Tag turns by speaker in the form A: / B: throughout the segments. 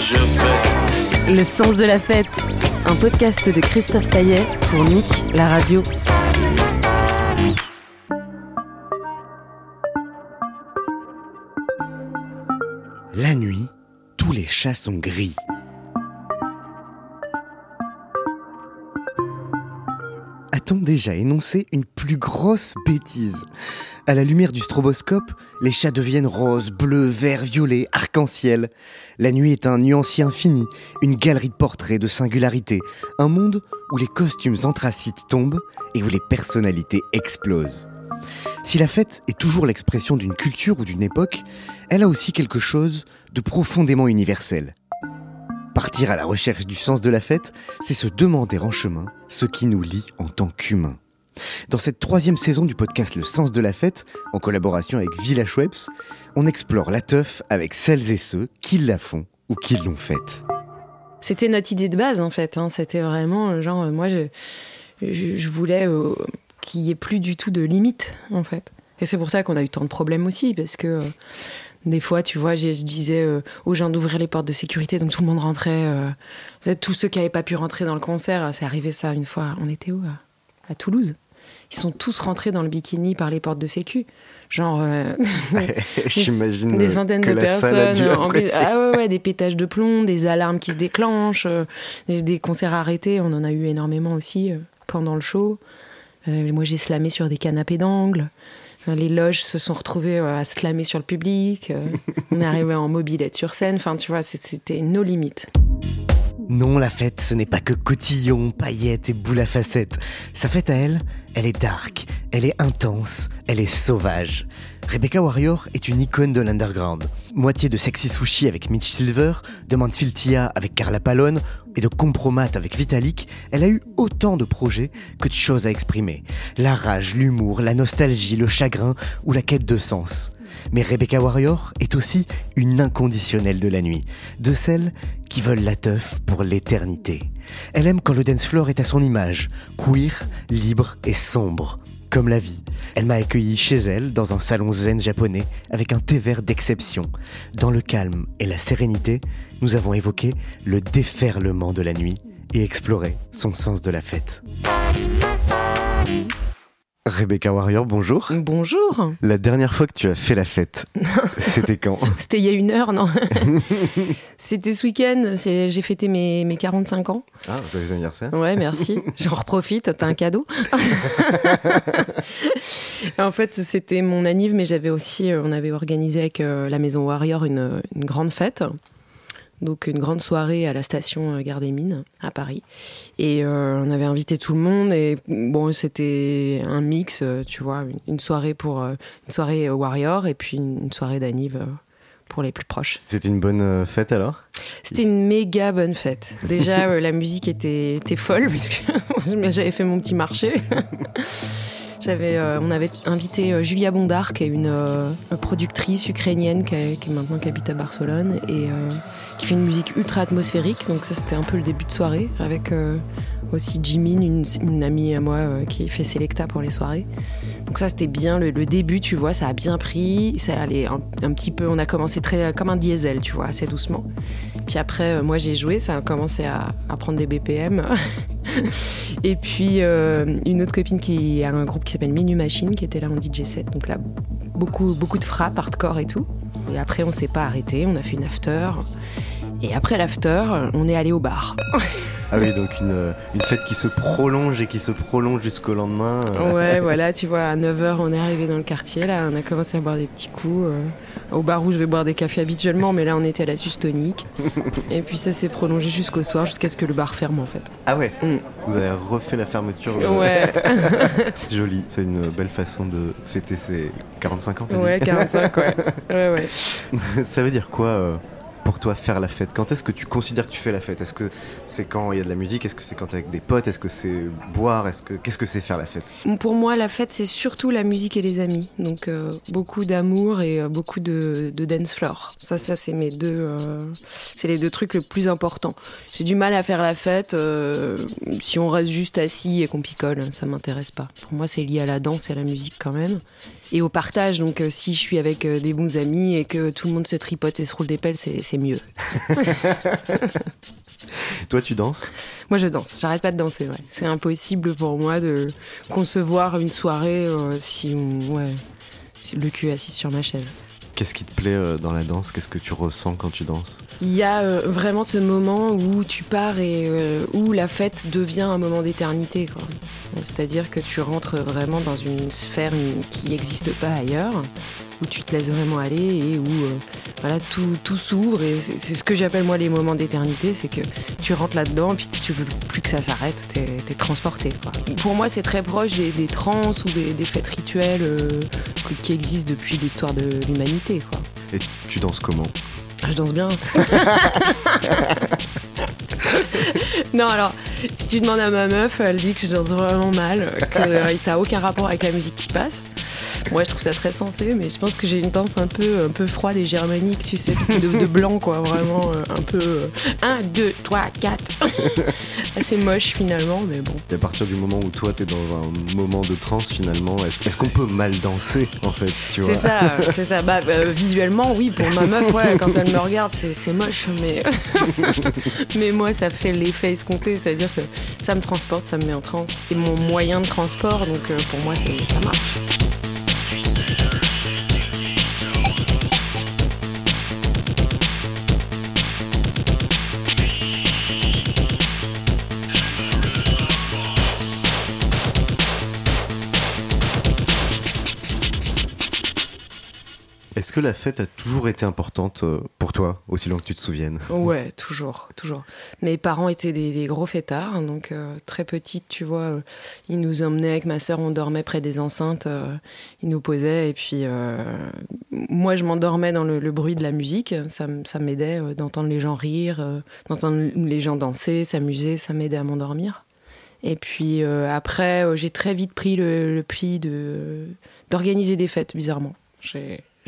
A: je fais.
B: Le sens de la fête, un podcast de Christophe Paillet pour Nick, la radio.
C: La nuit, tous les chats sont gris. A-t-on déjà énoncé une plus grosse bêtise? À la lumière du stroboscope, les chats deviennent roses, bleus, verts, violets, arc-en-ciel. La nuit est un nuancier infini, une galerie de portraits, de singularités, un monde où les costumes anthracites tombent et où les personnalités explosent. Si la fête est toujours l'expression d'une culture ou d'une époque, elle a aussi quelque chose de profondément universel. Partir à la recherche du sens de la fête, c'est se demander en chemin ce qui nous lie en tant qu'humains. Dans cette troisième saison du podcast Le sens de la fête, en collaboration avec Village Webs, on explore la teuf avec celles et ceux qui la font ou qui l'ont faite.
B: C'était notre idée de base en fait. hein. C'était vraiment euh, genre, euh, moi je, je, voulais euh, qu'il y ait plus du tout de limites en fait. Et c'est pour ça qu'on a eu tant de problèmes aussi parce que des fois, tu vois, je disais euh, aux gens d'ouvrir les portes de sécurité, donc tout le monde rentrait. euh, vous êtes tous ceux qui n'avaient pas pu rentrer dans le concert, c'est arrivé ça une fois. On était où à, à Toulouse? Ils sont tous rentrés dans le bikini par les portes de sécu. Genre. euh,
C: J'imagine
B: des
C: euh,
B: centaines
C: que
B: de
C: la
B: personnes. en-
C: apprécier.
B: ah ouais, ouais, des pétages de plomb, des alarmes qui se déclenchent, euh, des, des concerts arrêtés. On en a eu énormément aussi euh, pendant le show. Euh, moi, j'ai slamé sur des canapés d'angle. Les loges se sont retrouvées euh, à slammer sur le public. Euh, on est arrivé en mobilette sur scène. Enfin, tu vois, c'était nos limites.
C: Non, la fête, ce n'est pas que cotillon, paillettes et boules à facettes. Sa fête à elle, elle est dark, elle est intense, elle est sauvage. Rebecca Warrior est une icône de l'underground. Moitié de Sexy Sushi avec Mitch Silver, de Manfiltia avec Carla Palone et de Compromat avec Vitalik, elle a eu autant de projets que de choses à exprimer. La rage, l'humour, la nostalgie, le chagrin ou la quête de sens. Mais Rebecca Warrior est aussi une inconditionnelle de la nuit, de celles qui veulent la teuf pour l'éternité. Elle aime quand le dance floor est à son image, queer, libre et sombre, comme la vie. Elle m'a accueilli chez elle dans un salon zen japonais avec un thé vert d'exception. Dans le calme et la sérénité, nous avons évoqué le déferlement de la nuit et exploré son sens de la fête. Rebecca Warrior, bonjour.
B: Bonjour
C: La dernière fois que tu as fait la fête, c'était quand?
B: C'était il y a une heure, non? C'était ce week-end. J'ai fêté mes, mes 45 ans.
C: Ah, joyeux anniversaire.
B: Ouais, merci. J'en reprofite, t'as un cadeau? en fait, c'était mon anniv, mais j'avais aussi, euh, on avait organisé avec euh, la Maison Warrior une, une grande fête. Donc une grande soirée à la station euh, Gare des Mines à Paris. Et euh, on avait invité tout le monde et bon, c'était un mix, euh, tu vois, une, soirée pour une soirée Warrior et puis une, soirée d'anniv pour les plus proches.
C: C'était une bonne fête alors?
B: C'était une méga bonne fête. Déjà, euh, la musique était, était folle, puisque j'avais fait mon petit marché. J'avais, euh, on avait invité euh, Julia Bondar, qui est une productrice ukrainienne qui, qui est maintenant qui habite à Barcelone et qui fait une musique ultra atmosphérique. Donc ça, c'était un peu le début de soirée avec euh, aussi Jimin, une, amie à moi euh, qui fait Selecta pour les soirées. Donc ça, c'était bien le, début, tu vois, ça a bien pris. Ça allait un, petit peu, on a commencé très comme un diesel, tu vois, assez doucement. Puis après, euh, moi j'ai joué, ça a commencé à, prendre des BPM. Et puis euh, une autre copine qui a un groupe qui s'appelle Minu Machine qui était là en DJ set. Donc là, beaucoup, beaucoup de frappe, hardcore et tout. Et après, on s'est pas arrêté, on a fait une after. Et après l'after, on est allé au bar.
C: Ah oui, donc une, euh, une fête qui se prolonge et qui se prolonge jusqu'au lendemain. euh.
B: Ouais, voilà, tu vois, à 9h, on est arrivé dans le quartier, là, on a commencé à boire des petits coups. euh, au bar où je vais boire des cafés habituellement, mais là, on était à la Suce tonique. Et puis ça s'est prolongé jusqu'au soir, jusqu'à ce que le bar ferme, en fait.
C: Ah ouais,
B: Mm.
C: vous avez refait la fermeture.
B: Ouais,
C: Joli, c'est une belle façon de fêter ses 45 ans.
B: ouais, 45, ouais. Ouais, ouais.
C: Ça veut dire quoi euh, pour toi faire la fête Quand est-ce que tu considères que tu fais la fête? Est-ce que c'est quand il y a de la musique? Est-ce que c'est quand t'es avec des potes? Est-ce que c'est boire? Est-ce que qu'est-ce que c'est faire la fête?
B: Pour moi, la fête, c'est surtout la musique et les amis. Donc, euh, beaucoup d'amour et euh, beaucoup de, de dance floor. Ça, ça c'est mes deux, euh, c'est les deux trucs les plus importants. J'ai du mal à faire la fête si on reste juste assis et qu'on picole. Ça m'intéresse pas. Pour moi, c'est lié à la danse et à la musique quand même. Et au partage. Donc, euh, si je suis avec euh, des bons amis et que tout le monde se tripote et se roule des pelles, c'est mieux.
C: Toi, tu danses?
B: Moi, je danse. J'arrête pas de danser. Ouais. C'est impossible pour moi de concevoir une soirée euh, si on, ouais, le cul assis sur ma chaise.
C: Qu'est-ce qui te plaît euh, dans la danse? Qu'est-ce que tu ressens quand tu danses?
B: Il y a euh, vraiment ce moment où tu pars et euh, où la fête devient un moment d'éternité. C'est-à-dire que tu rentres vraiment dans une sphère qui n'existe pas ailleurs, où tu te laisses vraiment aller et où euh, voilà, tout, tout s'ouvre. Et c'est ce que j'appelle moi les moments d'éternité, c'est que tu rentres là-dedans et puis si tu veux plus que ça s'arrête, t'es es transporté. quoi. Pour moi, c'est très proche des, des trans ou des, des fêtes rituelles euh, qui- existent depuis l'histoire de l'humanité.
C: Et tu danses comment?
B: Ah, je danse bien. non, alors, si tu demandes à ma meuf, elle dit que je danse vraiment mal, que euh, ça n'a aucun rapport avec la musique qui passe. Moi, je trouve ça très sensé, mais je pense que j'ai une danse un peu, un peu froide et germanique, tu sais, de, de blanc, quoi, vraiment euh, un peu 1, 2, 3, 4. Assez moche finalement, mais bon.
C: Et à partir du moment où toi, t'es dans un moment de transe, finalement, est-ce qu'on peut mal danser, en fait, tu vois
B: C'est ça, c'est ça. Bah, euh, visuellement, oui, pour ma meuf, ouais, quand elle me regarde, c'est c'est moche, mais... mais moi, ça fait l'effet c'est-à-dire que ça me transporte, ça me met en transe. C'est mon moyen de transport, donc euh, pour moi, ça marche.
C: Est-ce que la fête a toujours été importante euh, pour toi, aussi long que tu te souviennes?
B: Ouais, toujours, toujours. Mes parents étaient des, gros fêtards, hein, donc euh, très petite, tu vois, euh, ils nous emmenaient avec ma sœur, on dormait près des enceintes, ils nous posaient, et puis moi je m'endormais dans le, bruit de la musique, ça, ça m'aidait d'entendre les gens rire, d'entendre les gens danser, s'amuser, ça m'aidait à m'endormir. Et puis après, j'ai très vite pris le, le pli de d'organiser des fêtes, bizarrement.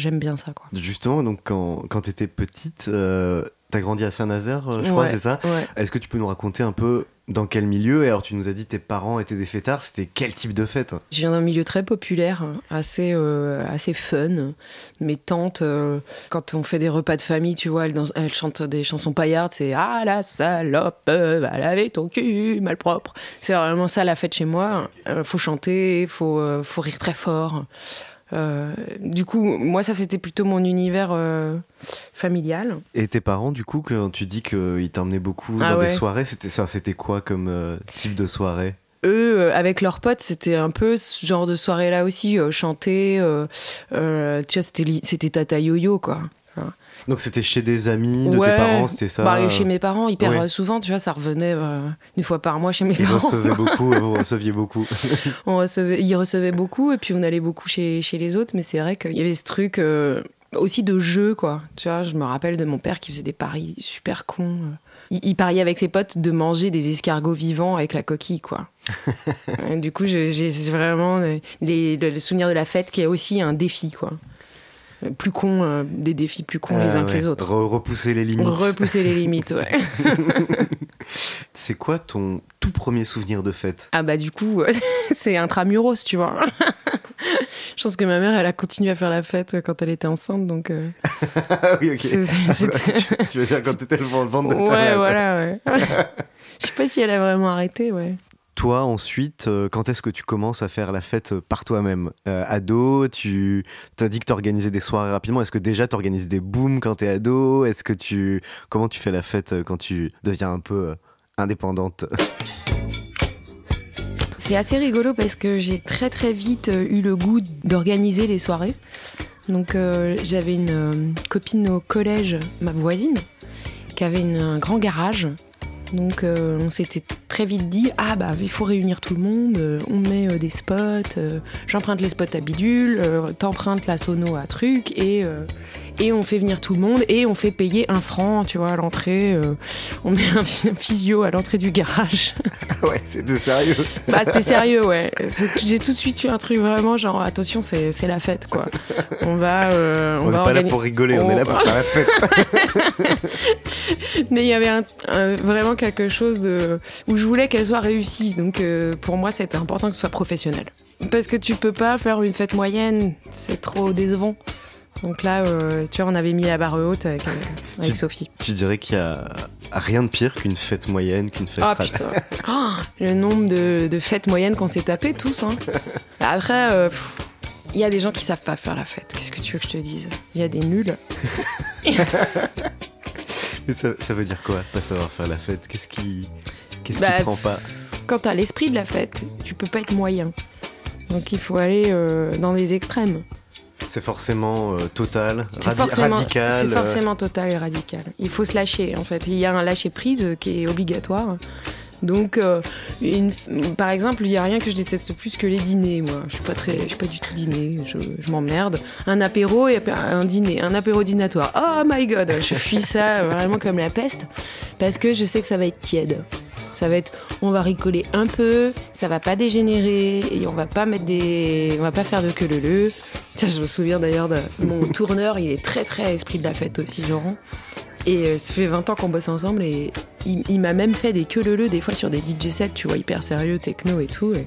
B: J'aime bien ça, quoi.
C: Justement, donc quand, quand t'étais petite, euh, t'as grandi à Saint-Nazaire, euh, je crois, c'est ça
B: ouais.
C: Est-ce que tu peux nous raconter un peu dans quel milieu Et alors, tu nous as dit tes parents étaient des fêtards, c'était quel type de fête?
B: Je viens d'un milieu très populaire, hein, assez, euh, assez fun. Mes tantes, euh, quand on fait des repas de famille, tu vois, elles, dansent- elles chantent des chansons paillardes. C'est Ah la salope, va laver ton cul, malpropre. C'est vraiment ça la fête chez moi. Euh, faut chanter, faut, faut rire très fort. Euh, du coup, moi, ça, c'était plutôt mon univers euh, familial.
C: Et tes parents, du coup, quand tu dis qu'ils t'emmenaient beaucoup
B: Ah
C: dans des
B: ouais.
C: soirées, c'était ça, c'était quoi comme euh, type de soirée?
B: Eux, avec leurs potes, c'était un peu ce genre de soirée-là aussi, chanter. tu vois, c'était c'était Tata Yo-Yo, quoi.
C: Donc c'était chez des amis de
B: Ouais,
C: tes parents, c'était ça
B: bah, chez mes parents, hyper
C: ouais.
B: euh, souvent, tu vois, ça revenait euh, une fois par mois chez mes
C: Ils
B: parents.
C: recevaient beaucoup, vous receviez beaucoup.
B: On recevait, ils recevaient beaucoup et puis on allait beaucoup chez, chez les autres, mais c'est vrai qu'il y avait ce truc euh, aussi de jeu, quoi. Tu vois, je me rappelle de mon père qui faisait des paris super cons. Il, il pariait avec ses potes de manger des escargots vivants avec la coquille, quoi. Du coup, j'ai vraiment les, les- le souvenir de la fête qui est aussi un défi, quoi. Euh, Plus con, euh, des défis plus cons les
C: Euh,
B: uns que
C: ouais.
B: les autres.
C: Re- repousser les limites.
B: Repousser les limites, ouais.
C: C'est quoi ton tout premier souvenir de fête?
B: Ah bah du coup, c'est intramuros, tu vois. Je pense que ma mère, elle a continué à faire la fête quand elle était enceinte, donc... euh,
C: Ah oui, ok. tu, tu veux dire quand t'étais le ventre de ta
B: ouais,
C: mère, quoi.
B: voilà, ouais. Je sais pas si elle a vraiment arrêté, ouais.
C: Toi, ensuite, euh, quand est-ce que tu commences à faire la fête euh, par toi-même? Euh, Ado, tu as dit que des soirées rapidement. Est-ce que déjà tu organises des booms quand t'es ado? Est-ce que tu comment tu fais la fête quand tu deviens un peu indépendante?
B: C'est assez rigolo parce que j'ai très très vite eu le goût d'organiser les soirées. Donc j'avais une copine au collège, ma voisine, qui avait un grand garage. Donc euh, on s'était très vite dit ah bah il faut réunir tout le monde, euh, on met euh, des spots, j'emprunte les spots à bidule, t'empruntes la sono à truc et et on fait venir tout le monde et on fait payer un franc, tu vois, à l'entrée. euh, on met un physio à l'entrée du garage.
C: ouais, c'était sérieux.
B: Bah, c'était sérieux, ouais. J'ai tout de suite eu un truc vraiment genre, attention, c'est la fête, quoi. On va. euh,
C: On n'est pas là pour rigoler, on,
B: on-
C: est là pour faire la fête.
B: Mais il y avait un- un- vraiment quelque chose de où je voulais qu'elle soit réussie. Donc euh, pour moi, c'était important que ce soit professionnel. Parce que tu peux pas faire une fête moyenne, c'est trop décevant. Donc là, euh, tu vois, on avait mis la barre haute avec, euh, avec
C: Tu-
B: Sophie.
C: tu dirais qu'il y a rien de pire qu'une fête moyenne, qu'une fête
B: Ah putain. Oh, le nombre de, de fêtes moyennes qu'on s'est tapé tous. Hein. Après, euh, il y a des gens qui savent pas faire la fête. Qu'est-ce que tu veux que je te dise? Il y a des nuls.
C: Mais ça, ça veut dire quoi, pas savoir faire la fête? Qu'est-ce qui, qu'est-ce
B: Bah,
C: qui prend pas?
B: Quand t'as l'esprit de la fête, tu peux pas être moyen. Donc il faut aller dans les extrêmes.
C: C'est forcément euh, total, radi-
B: forcément,
C: radical.
B: c'est
C: euh,
B: forcément total et radical. Il faut se lâcher en fait. Il y a un lâcher prise euh, qui est obligatoire. Donc, euh, une- par exemple, il y a rien que je déteste plus que les dîners. Moi, je suis pas très, je suis pas du tout dîner. Je, je m'emmerde. Un apéro et un dîner, un apéro dînatoire. Oh my god, je fuis ça vraiment comme la peste parce que je sais que ça va être tiède. Ça va être, on va rigoler un peu, ça va pas dégénérer et on va pas mettre des, on va pas faire de queue le le. Tiens, je me souviens d'ailleurs de mon tourneur, il est très très esprit de la fête aussi, Laurent. Et euh, ça fait 20 ans qu'on bosse ensemble et il, il m'a même fait des queues le le des fois sur des DJ sets, tu vois, hyper sérieux, techno et tout. Et,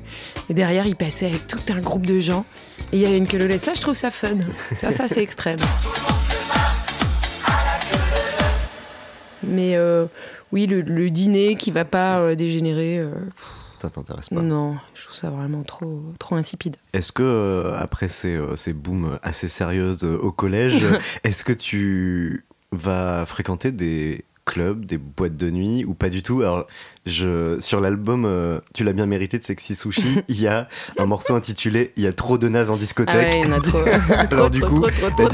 B: et derrière, il passait avec tout un groupe de gens et il y avait une queue le le. Ça, je trouve ça fun. Ça, ça c'est extrême. Mais euh, oui, le, le dîner qui va pas euh, dégénérer, euh,
C: Ça t'intéresse pas
B: non, je trouve ça vraiment trop, trop insipide.
C: Est-ce que, euh, après ces, ces booms assez sérieuses au collège, est-ce que tu vas fréquenter des clubs, des boîtes de nuit ou pas du tout Alors, je, sur l'album euh, Tu l'as bien mérité de Sexy Sushi, il y a un morceau intitulé Il y a trop de nazes en
B: Ah
C: discothèque.
B: ouais, il y en a trop.
C: Alors, du coup,
B: trop, trop,
C: la
B: trop,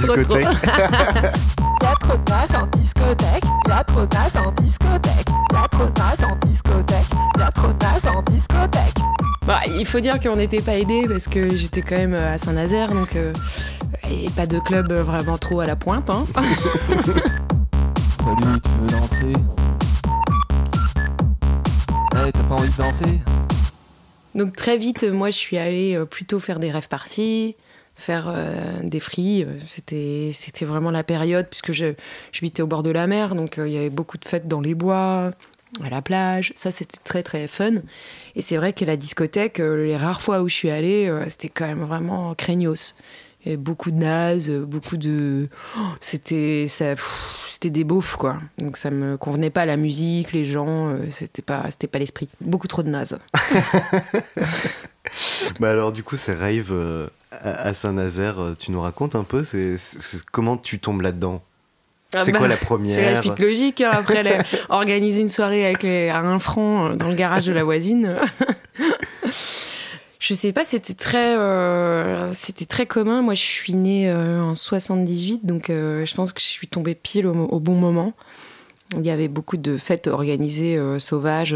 D: de nazes en discothèque, y'a trop de nazes en discothèque, y'a trop de nazes en discothèque, y'a trop de nazes en discothèque.
B: Bah, il faut dire qu'on n'était pas aidés parce que j'étais quand même à Saint-Nazaire, donc euh, et pas de club vraiment trop à la pointe. Hein.
E: Salut, tu veux danser Eh, t'as pas envie de danser
B: Donc très vite, moi, je suis allée euh, plutôt faire des rêves parties, faire euh, des fris. euh, C'était vraiment la période puisque je j'habitais au bord de la mer, donc il y avait beaucoup de fêtes dans les bois, à la plage. Ça, c'était très très fun. Et c'est vrai que la discothèque, les rares fois où je suis allée, c'était quand même vraiment craignos. Beaucoup de nazes, beaucoup de. Oh, c'était ça. pff, C'était des beaufs, quoi. Donc ça me convenait pas la musique, les gens, euh, c'était pas, c'était pas l'esprit. Beaucoup trop de nazes.
C: Bah alors du coup, ces raves euh, à Saint-Nazaire, euh, tu nous racontes un peu c'est, comment tu tombes là-dedans?
B: Ah
C: C'est
B: bah,
C: quoi la première?
B: C'est la suite logique. hein. Après, les- organiser une soirée avec les, à un franc dans le garage de la voisine. je sais pas, c'était très, euh, c'était très commun. Moi, je suis née euh, en 78, donc euh, je pense que je suis tombée pile au, bon moment. Il y avait beaucoup de fêtes organisées sauvages,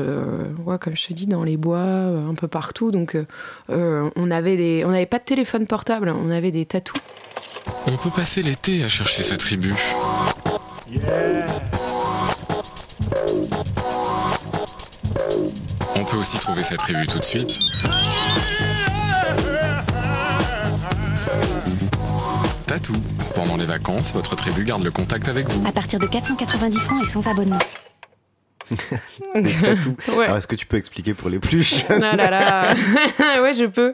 B: comme je te dis, dans les bois, un peu partout. Donc, on avait des, on n'avait pas de téléphone portable, on avait des tatous.
F: On peut passer l'été à chercher sa tribu. On peut aussi trouver sa tribu tout de suite. Pendant les vacances, votre tribu garde le contact avec vous.
G: À partir de 490 francs et sans abonnement.
C: Des tatous.
B: Ouais.
C: Alors est-ce que tu peux expliquer pour les plus jeunes
B: Ah là là. ouais, je peux.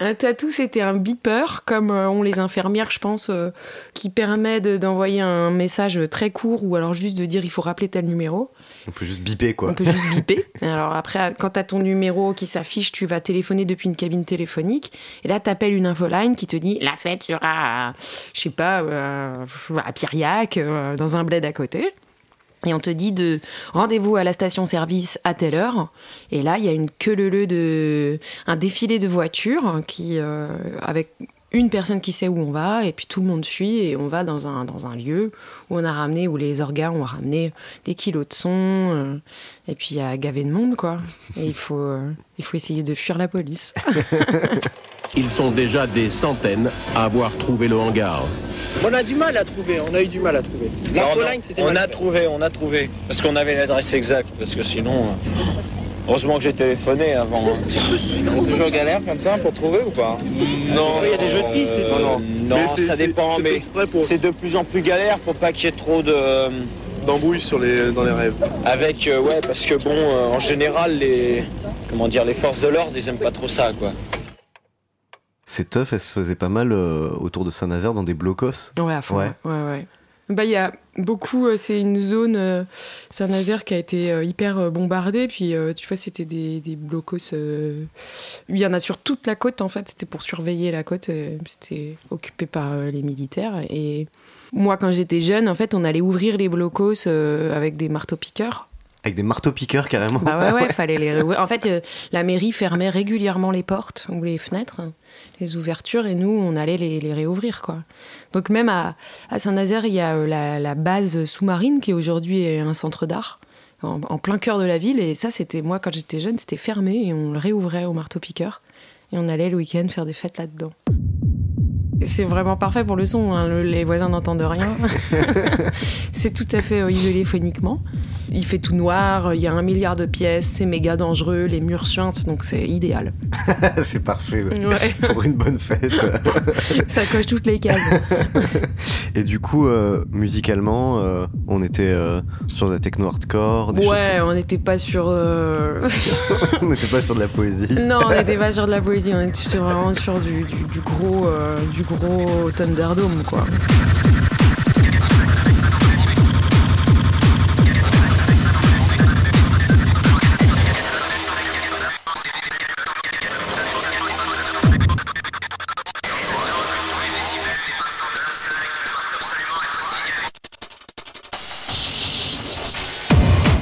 B: un tatou, c'était un beeper, comme euh, ont les infirmières, je pense, euh, qui permet de- d'envoyer un message très court ou alors juste de dire il faut rappeler tel numéro.
C: On peut juste biper quoi.
B: On peut juste biper. Alors après, quand tu as ton numéro qui s'affiche, tu vas téléphoner depuis une cabine téléphonique. Et là, tu appelles une infoline qui te dit la fête sera, je sais pas, euh, à Piriac, euh, dans un bled à côté. Et on te dit de rendez-vous à la station-service à telle heure. Et là, il y a une queue de un défilé de voitures qui euh, avec une personne qui sait où on va et puis tout le monde suit et on va dans un dans un lieu où on a ramené où les organes ont ramené des kilos de son euh, et puis il y a gavé de monde quoi. Et il faut euh, il faut essayer de fuir la police.
H: Ils sont déjà des centaines à avoir trouvé le hangar.
I: On a du mal à trouver, on a eu du mal à trouver.
J: Non, non,
I: Line, c'était
J: on a
I: fait.
J: trouvé, on a trouvé. Parce qu'on avait l'adresse exacte, parce que sinon. euh, Heureusement que j'ai téléphoné avant. hein.
I: C'est toujours galère comme ça pour trouver ou pas?
J: Non,
I: Il y a des jeux de pistes et tout.
J: non, non, non, ça dépend,
K: c'est
J: mais c'est de plus en plus galère pour pas qu'il y ait trop de. euh,
K: D'embrouilles sur les, dans les rêves.
J: Avec, euh, ouais, parce que bon, euh, en général, les. Comment dire, les forces de l'ordre, ils aiment pas trop ça, quoi.
C: Ces teufs, elles se faisaient pas mal euh, autour de Saint-Nazaire dans des blocos.
B: Ouais, à fond.
C: Ouais.
B: Ouais, ouais. Bah, il y a beaucoup. euh, c'est une zone, euh, Saint-Nazaire, qui a été hyper bombardée. Puis, tu vois, c'était des, des blocos. Il y en a sur toute la côte, en fait. C'était pour surveiller la côte. C'était occupé par les militaires. Et moi, quand j'étais jeune, en fait, on allait ouvrir les blocos avec des marteaux-piqueurs.
C: Avec des marteaux-piqueurs carrément.
B: Bah ouais, ouais, fallait les. En fait, euh, la mairie fermait régulièrement les portes ou les fenêtres, les ouvertures, et nous, on allait les, les réouvrir, quoi. Donc même à, à Saint-Nazaire, il y a euh, la, la base sous-marine qui aujourd'hui est un centre d'art. En, en plein cœur de la ville, et ça, c'était moi quand j'étais jeune, c'était fermé et on le réouvrait au marteau-piqueur. Et on allait le week-end faire des fêtes là-dedans. C'est vraiment parfait pour le son, hein, le- les voisins n'entendent rien. c'est tout à fait euh, isolé phoniquement. Il fait tout noir, il y a un milliard de pièces, c'est méga dangereux, les murs suintent, donc c'est idéal.
C: c'est parfait. ouais.
B: Ouais.
C: Pour une bonne fête.
B: Ça coche toutes les cases.
C: Et du coup, euh, musicalement, euh, on était euh, sur de la techno hardcore, des choses
B: Ouais, on n'était pas sur.
C: on n'était pas sur de la poésie.
B: non, on n'était pas sur de la poésie, on était sur- vraiment sur du, du- du gros, du gros Thunderdome, quoi.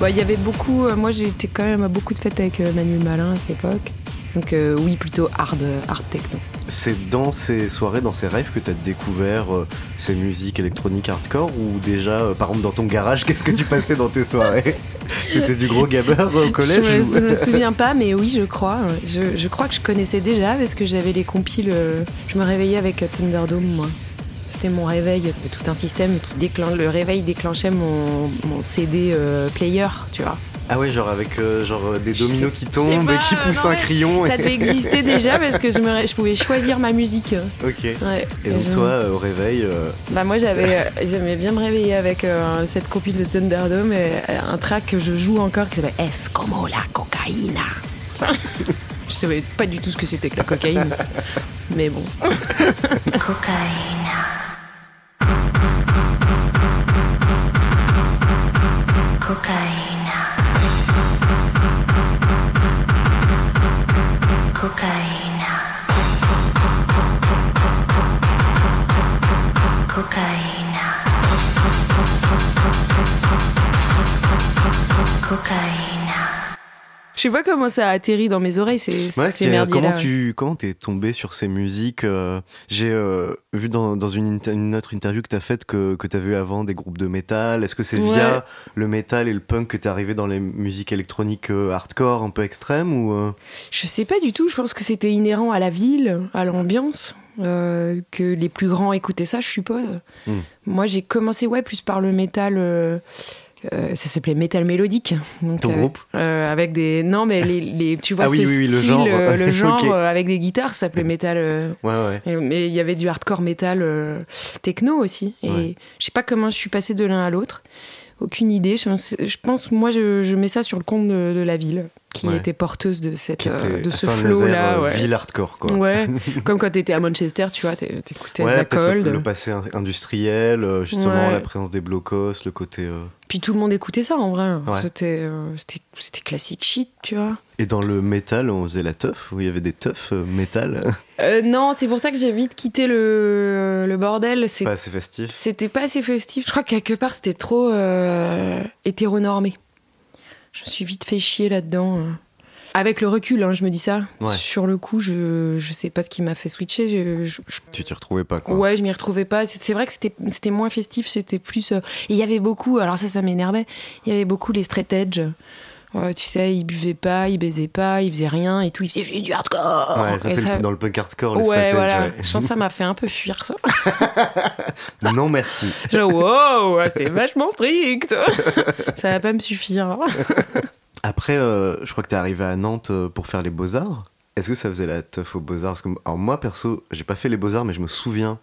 B: Bah, Il y avait beaucoup. euh, moi, j'étais quand même à beaucoup de fêtes avec euh, Manuel Malin à cette époque. Donc, euh, oui, plutôt hard, hard techno.
C: C'est dans ces soirées, dans ces rêves que tu as découvert euh, ces musiques électroniques hardcore ou déjà, euh, par exemple, dans ton garage, qu'est-ce que tu passais dans tes soirées? C'était du gros gabber au collège
B: Je me,
C: ou-
B: me souviens pas, mais oui, je crois. Je, je crois que je connaissais déjà parce que j'avais les compiles. Je me réveillais avec Thunderdome, moi. C'était mon réveil. Il y avait tout un système qui déclenche. Le réveil déclenchait mon, mon CD euh, player, tu vois.
C: Ah ouais, genre avec euh, genre euh, des
B: sais-
C: dominos qui tombent
B: pas,
C: et qui poussent
B: non,
C: un crayon.
B: Ça
C: et-
B: devait exister déjà parce que je, me je pouvais choisir ma musique.
C: Ok.
B: Ouais.
C: Et donc
B: je-
C: toi, euh, au réveil, euh,
B: Bah moi j'avais j'aimais bien me réveiller avec euh, cette compile de Thunderdome et un track que je joue encore qui s'appelle Es como la cocaïna? Je savais pas du tout ce que c'était que la cocaïne. Mais bon.
G: Cocaïna. Cocaïna. Cocaïna.
B: Je sais pas comment ça a atterri dans mes oreilles, c'est
C: Ouais,
B: merdier
C: comment
B: là.
C: tu comment t'es tombé sur ces musiques euh, J'ai euh, vu dans, dans une, inter- une autre interview que t'as faite que, que t'as vu avant des groupes de métal. Est-ce que c'est
B: Ouais.
C: via le métal et le punk que t'es arrivé dans les musiques électroniques euh, hardcore un peu extrêmes ou euh?
B: Je sais pas du tout, je pense que c'était inhérent à la ville, à l'ambiance, euh, que les plus grands écoutaient ça, je suppose.
C: Hmm.
B: Moi j'ai commencé ouais, plus par le métal. euh, euh, ça s'appelait métal mélodique. Donc,
C: Ton
B: euh,
C: groupe
B: euh, Avec des. Non, mais les, les- tu vois
C: Ah
B: ce
C: oui, oui, oui, le
B: style,
C: genre.
B: le genre
C: Ok.
B: avec des guitares, ça s'appelait métal. euh,
C: Ouais, ouais.
B: Mais il y avait du hardcore métal euh, techno aussi. Et
C: Ouais.
B: je sais pas comment je suis passée de l'un à l'autre. Aucune idée. Je pense, moi, je, je mets ça sur le compte de, de la ville. qui
C: Ouais.
B: était porteuse de, cette, euh, de ce
C: Saint-Nazaire,
B: flow-là.
C: euh,
B: ouais.
C: ville hardcore, quoi.
B: Ouais, comme quand t'étais à Manchester, tu vois, t'é- t'écoutais
C: Ouais,
B: la
C: peut-être le,
B: cold.
C: le passé in- industriel, euh, justement la présence des blocos, le côté. euh,
B: Puis tout le monde écoutait ça en vrai. C'était- c'était classique shit, tu vois.
C: Et dans le métal, on faisait la teuf, où il y avait des teufs euh, métal.
B: Euh, non, c'est pour ça que j'ai vite quitté le, le bordel. C'est-
C: Pas assez festif.
B: C'était pas assez festif. Je crois que quelque part c'était trop euh, hétéronormé. Je me suis vite fait chier là-dedans. euh. Avec le recul, hein, je me dis ça.
C: Ouais.
B: Sur le coup, je, je sais pas ce qui m'a fait switcher. Je, je- je-
C: Tu t'y retrouvais pas, quoi.
B: Ouais, je m'y retrouvais pas. C'est vrai que c'était moins festif, c'était plus. euh, il y avait beaucoup, alors ça, ça m'énervait. Il y avait beaucoup les straight edge. Ouais, tu sais, ils buvaient pas, ils baisaient pas, ils faisaient rien et tout. Ils faisaient juste du hardcore.
C: Ouais, ça c'est dans le punk hardcore, les
B: Ouais, voilà.
C: ouais.
B: Je pense que ça m'a fait un peu fuir ça.
C: Non, merci.
B: Genre, wow, c'est vachement strict. ça va pas me suffire.
C: Après, euh, je crois que t'es arrivé à Nantes euh, pour faire les beaux-arts. Est-ce que ça faisait la teuf aux beaux-arts? Parce que, alors moi, perso, j'ai pas fait les beaux-arts, mais je me souviens,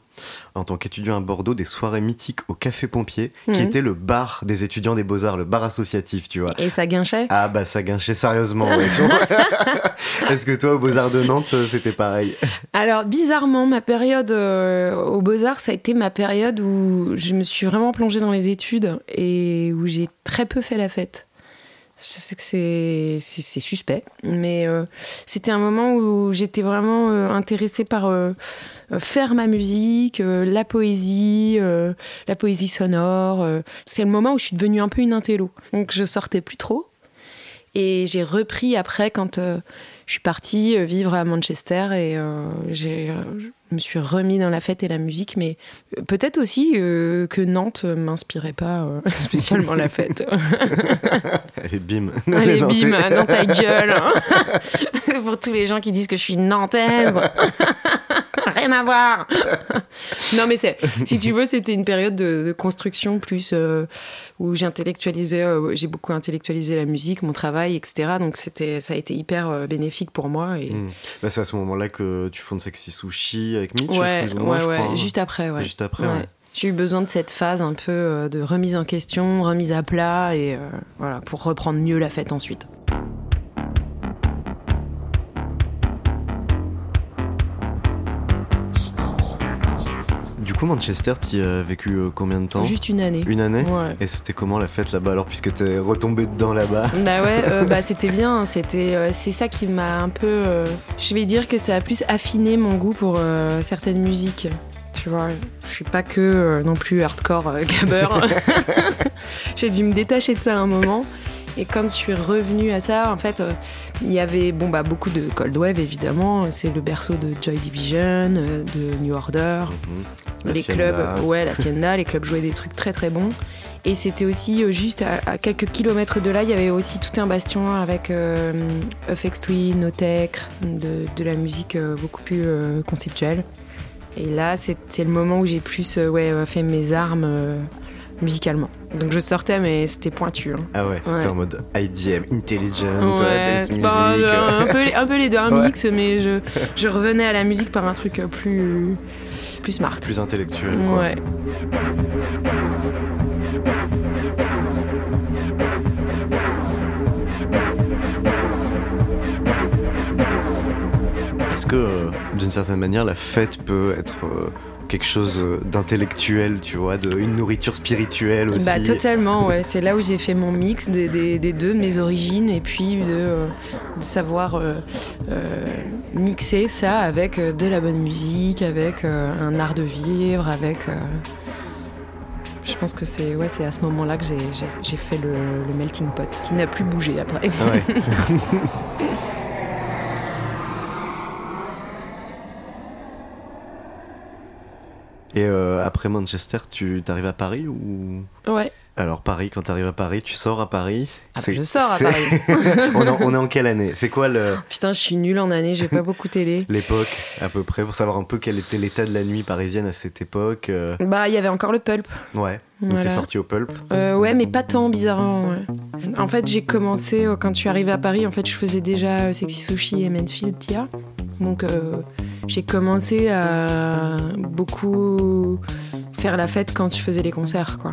C: en tant qu'étudiant à Bordeaux, des soirées mythiques au Café Pompier, qui
B: Mhm.
C: était le bar des étudiants des beaux-arts, le bar associatif, tu vois.
B: Et ça guinchait?
C: Ah bah ça guinchait sérieusement. ouais. Est-ce que toi, au Beaux-Arts de Nantes, euh, c'était pareil?
B: Alors, bizarrement, ma période euh, aux Beaux-Arts, ça a été ma période où je me suis vraiment plongée dans les études et où j'ai très peu fait la fête. Je sais que c'est, suspect, mais euh, c'était un moment où j'étais vraiment euh, intéressée par euh, faire ma musique, la poésie, la poésie sonore. C'est le moment où je suis devenue un peu une intello. Donc je sortais plus trop. Et j'ai repris après quand je suis partie euh, vivre à Manchester et euh, j'ai, euh, je me suis remis dans la fête et la musique. Mais peut-être aussi euh, que Nantes m'inspirait pas euh, spécialement la fête.
C: Allez, bim.
B: Allez, bim, dans ta gueule. hein. Pour tous les gens qui disent que je suis nantaise. Rien à voir. non, mais c'est, si tu veux, c'était une période de, de construction plus euh, où j'intellectualisais, euh, j'ai beaucoup intellectualisé la musique, mon travail, etc. Donc c'était, ça a été hyper euh, bénéfique pour moi. Et...
C: Hmm. Bah, c'est à ce moment-là que tu fondes Sexy Sushi avec Mitch,
B: ouais,
C: plus ou moins,
B: ouais,
C: je
B: ouais,
C: crois. hein.
B: juste après, ouais.
C: Juste après,
B: Ouais. J'ai eu besoin de cette phase un peu euh, de remise en question, remise à plat, et voilà, pour reprendre mieux la fête ensuite.
C: Coup, Manchester, tu as vécu euh, combien de temps
B: Juste une année.
C: Une année
B: Ouais.
C: Et c'était comment la fête là-bas alors, puisque t'es retombé dedans là-bas
B: Bah ouais, euh, bah c'était bien. C'était, euh, c'est ça qui m'a un peu. je vais dire que ça a plus affiné mon goût pour certaines musiques. Tu vois, je suis pas que non plus hardcore gabber. J'ai dû me détacher de ça à un moment. Et quand je suis revenue à ça, en fait, euh, il y avait bon, bah, beaucoup de Cold Wave, évidemment. C'est le berceau de Joy Division, euh, de New Order.
C: La
B: les clubs, ouais, la Hacienda, les clubs jouaient des trucs très très bons. Et c'était aussi euh, juste à, à quelques kilomètres de là, il y avait aussi tout un bastion avec euh, FX Twin, Notech, de, de la musique euh, beaucoup plus euh, conceptuelle. Et là, c'est le moment où j'ai plus euh, ouais, fait mes armes euh, musicalement. Donc je sortais, mais c'était pointu. hein.
C: Ah ouais, c'était en mode IDM, Intelligent,
B: Ouais,
C: Dance Music.
B: bah, un, peu, les- un peu les deux, un
C: Ouais.
B: mix, mais je, je revenais à la musique par un truc plus, plus smart.
C: Plus intellectuel. Quoi.
B: Ouais.
C: Est-ce que, euh, d'une certaine manière, la fête peut être euh, quelque chose euh, d'intellectuel, tu vois, de, une nourriture spirituelle aussi
B: Bah totalement, ouais. C'est là où j'ai fait mon mix des, des- des deux, de mes origines, et puis de, euh, de savoir euh, euh, mixer ça avec de la bonne musique, avec un art de vivre, avec... je pense que c'est ouais, à ce moment-là que j'ai- fait le, le melting pot, qui n'a plus bougé après.
C: Ah ouais. Et euh, après Manchester, tu t'arrives à Paris ou?
B: Ouais.
C: Alors Paris, quand t'arrives à Paris, tu sors à Paris?
B: Ah bah, je sors à Paris.
C: on, est en, on est en quelle année? C'est quoi le
B: Putain, je suis nulle en année, j'ai pas beaucoup télé.
C: l'époque à peu près pour savoir un peu quel était l'état de la nuit parisienne à cette époque euh,
B: Bah, il y avait encore le pulp.
C: Ouais. Donc
B: Voilà.
C: t'es sorti au pulp.
B: Euh, ouais, mais pas tant bizarrement. ouais. En fait, j'ai commencé quand je suis arrivée à Paris. En fait, je faisais déjà Sexy Sushi et Mansfield Tia. Donc, euh, j'ai commencé à beaucoup faire la fête quand je faisais les concerts, quoi.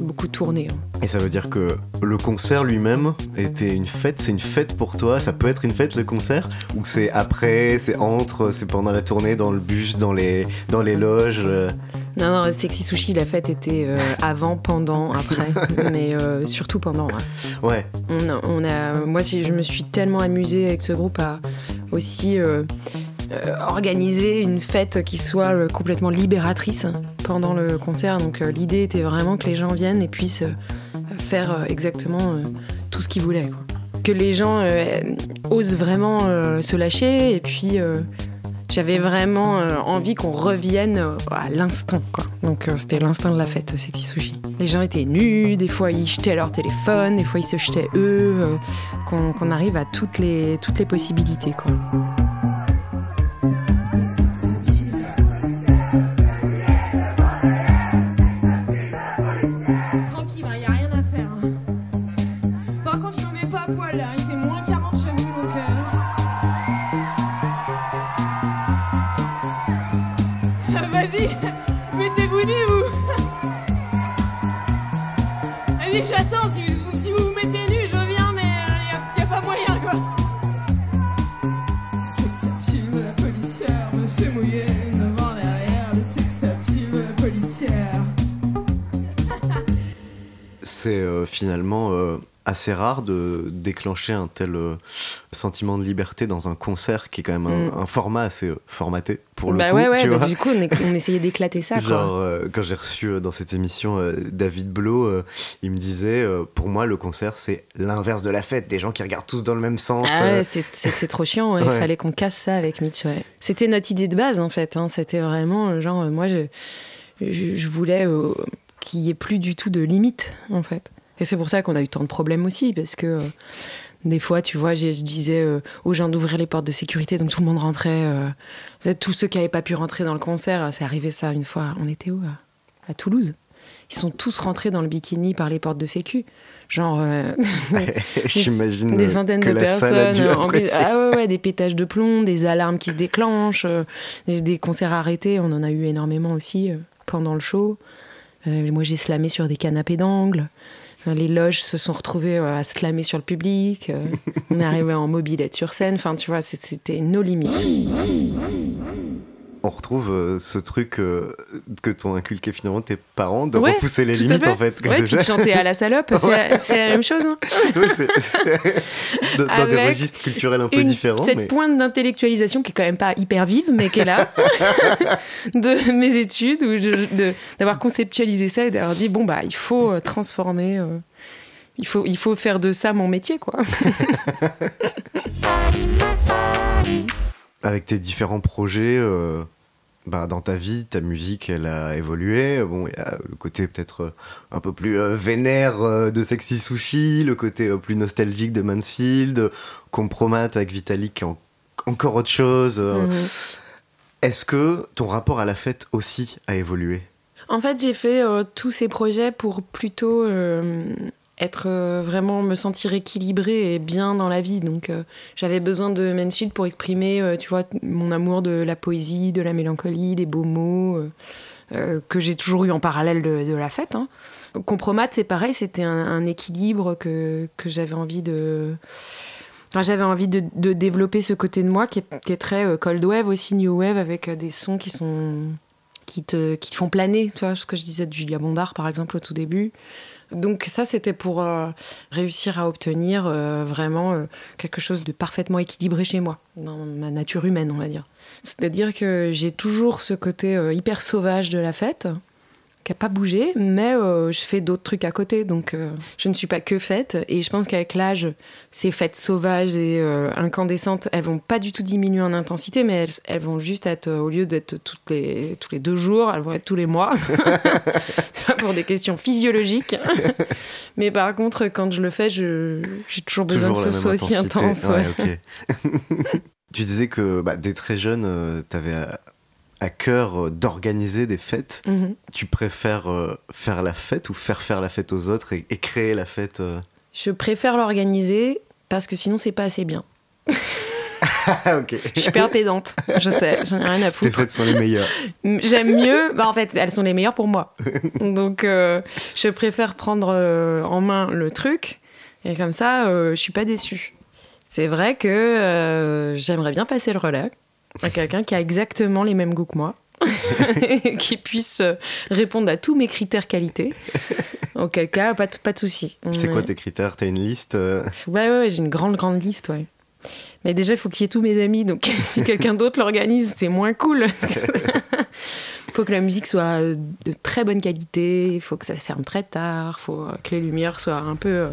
B: Beaucoup tourné. hein.
C: Et ça veut dire que le concert lui-même était une fête, c'est une fête pour toi, ça peut être une fête le concert Ou c'est après, c'est entre, c'est pendant la tournée, dans le bus, dans les, dans les loges euh,
B: Non, non, Sexy Sushi, la fête était euh, avant, pendant, après, mais euh, surtout pendant. ouais.
C: Ouais,
B: On a, on a- moi, je me suis tellement amusée avec ce groupe à aussi euh, organiser une fête qui soit euh, complètement libératrice pendant le concert. Donc, euh, l'idée était vraiment que les gens viennent et puissent euh, faire euh, exactement euh, tout ce qu'ils voulaient. Que les gens euh, osent vraiment euh, se lâcher et puis. euh, j'avais vraiment euh, envie qu'on revienne euh, à l'instinct, quoi. Donc euh, c'était l'instinct de la fête, euh, Sexy Sushi. Les gens étaient nus, des fois ils jetaient leur téléphone, des fois ils se jetaient eux, euh, qu'on arrive à toutes les, toutes les possibilités.
D: Hein. Par contre, je ne mets pas à poil là,
C: finalement euh, assez rare de déclencher un tel euh, sentiment de liberté dans un concert qui est quand même un,
B: Mm.
C: un format assez euh, formaté pour le
B: bah
C: coup.
B: ouais, ouais,
C: tu
B: bah
C: vois.
B: du coup on, est- on essayait d'éclater ça,
C: Genre,
B: quoi.
C: euh, quand j'ai reçu euh, dans cette émission euh, David Blo, il me disait Pour moi, le concert, c'est l'inverse de la fête. Des gens qui regardent tous dans le même sens.
B: Ah ouais, c'était trop chiant, il
C: Ouais.
B: fallait qu'on casse ça avec Mitch. C'était notre idée de base en fait, hein. c'était vraiment genre, moi je, je, je voulais qu'il y ait plus du tout de limites en fait. Et c'est pour ça qu'on a eu tant de problèmes aussi, parce que euh, des fois, tu vois, je disais euh, aux gens d'ouvrir les portes de sécurité, donc tout le monde rentrait. euh, tous ceux qui n'avaient pas pu rentrer dans le concert, c'est arrivé ça une fois. On était où à, à Toulouse? Ils sont tous rentrés dans le bikini par les portes de sécu. Genre. euh,
C: J'imagine
B: des centaines de personnes. en- ah ouais, ouais, des pétages de plomb, des alarmes qui se déclenchent, euh, des, des concerts arrêtés. On en a eu énormément aussi euh, pendant le show. Moi, j'ai slamé sur des canapés d'angle. Les loges se sont retrouvées euh, à slammer sur le public. Euh, on est arrivé en mobilette sur scène. Enfin, tu vois, c'était nos limites.
C: On retrouve euh, ce truc euh, que t'ont inculqué finalement tes parents, de
B: Ouais,
C: repousser les limites
B: fait.
C: en fait.
B: Ouais,
C: c'est
B: puis de chanter à la salope, c'est
C: Ouais.
B: la- c'est la même chose. hein.
C: Oui, c'est- dans, dans des
B: Avec
C: registres culturels un peu
B: une-
C: différents.
B: Cette
C: mais...
B: pointe d'intellectualisation qui est quand même pas hyper vive, mais qui est là, de mes études, d'avoir conceptualisé ça et d'avoir dit bon bah il faut euh, transformer, euh, il faut il faut faire de ça mon métier quoi.
C: Avec tes différents projets euh, bah, dans ta vie, ta musique, elle a évolué. Bon, il y a le côté peut-être euh, un peu plus euh, vénère euh, de Sexy Sushi, le côté plus nostalgique de Mansfield, Compromat avec Vitalik, en- encore autre chose.
B: Mhm.
C: Est-ce que ton rapport à la fête aussi a évolué?
B: En fait, j'ai fait euh, tous ces projets pour plutôt euh, être euh, vraiment me sentir équilibrée et bien dans la vie. Donc, euh, j'avais besoin de Mansfield pour exprimer, euh, tu vois, mon amour de la poésie, de la mélancolie, des beaux mots que j'ai toujours eu en parallèle de, la fête. Hein. Compromat, c'est pareil, c'était un, équilibre que, que j'avais envie de. Enfin, j'avais envie de, de développer ce côté de moi qui est, qui est très cold wave aussi, new wave, avec des sons qui sont qui te, qui te font planer, tu vois, ce que je disais de Julia Bondard par exemple au tout début. Donc ça c'était pour euh, réussir à obtenir euh, vraiment euh, quelque chose de parfaitement équilibré chez moi, dans ma nature humaine on va dire. C'est-à-dire que j'ai toujours ce côté hyper sauvage de la fête, qui n'a pas bougé, mais euh, je fais d'autres trucs à côté, donc euh, je ne suis pas que fête. Et je pense qu'avec l'âge, ces fêtes sauvages et euh, incandescentes, elles vont pas du tout diminuer en intensité, mais elles, elles vont juste être, au lieu d'être toutes les, tous les deux jours, elles vont être tous les mois, pour des questions physiologiques. mais par contre, quand je le fais, je- j'ai toujours besoin que ce soit aussi intense.
C: Ouais,
B: ouais.
C: ok. tu disais que bah, dès très jeune, tu avais à, cœur euh, d'organiser des fêtes.
B: Mhm.
C: Tu préfères euh, faire la fête ou faire faire la fête aux autres et, et créer la fête euh?
B: Je préfère l'organiser parce que sinon, c'est pas assez bien.
C: ok.
B: Je suis hyper pédante, je sais, j'en ai rien à
C: Tes
B: foutre.
C: fêtes sont les meilleures.
B: J'aime mieux, bah en fait, elles sont les meilleures pour moi. Donc, euh, je préfère prendre euh, en main le truc et comme ça, euh, je suis pas déçue. C'est vrai que j'aimerais bien passer le relais à quelqu'un qui a exactement les mêmes goûts que moi, qui puisse euh, répondre à tous mes critères qualité. Auquel cas, pas de, pas de souci.
C: C'est quoi tes critères? T'as une liste euh,
B: Ouais, ouais, ouais, j'ai une grande, grande liste, ouais. Mais déjà, il faut qu'il y ait tous mes amis, donc si quelqu'un d'autre l'organise, c'est moins cool. Faut que la musique soit de très bonne qualité, il faut que ça ferme très tard, il faut que les lumières soient un peu... euh,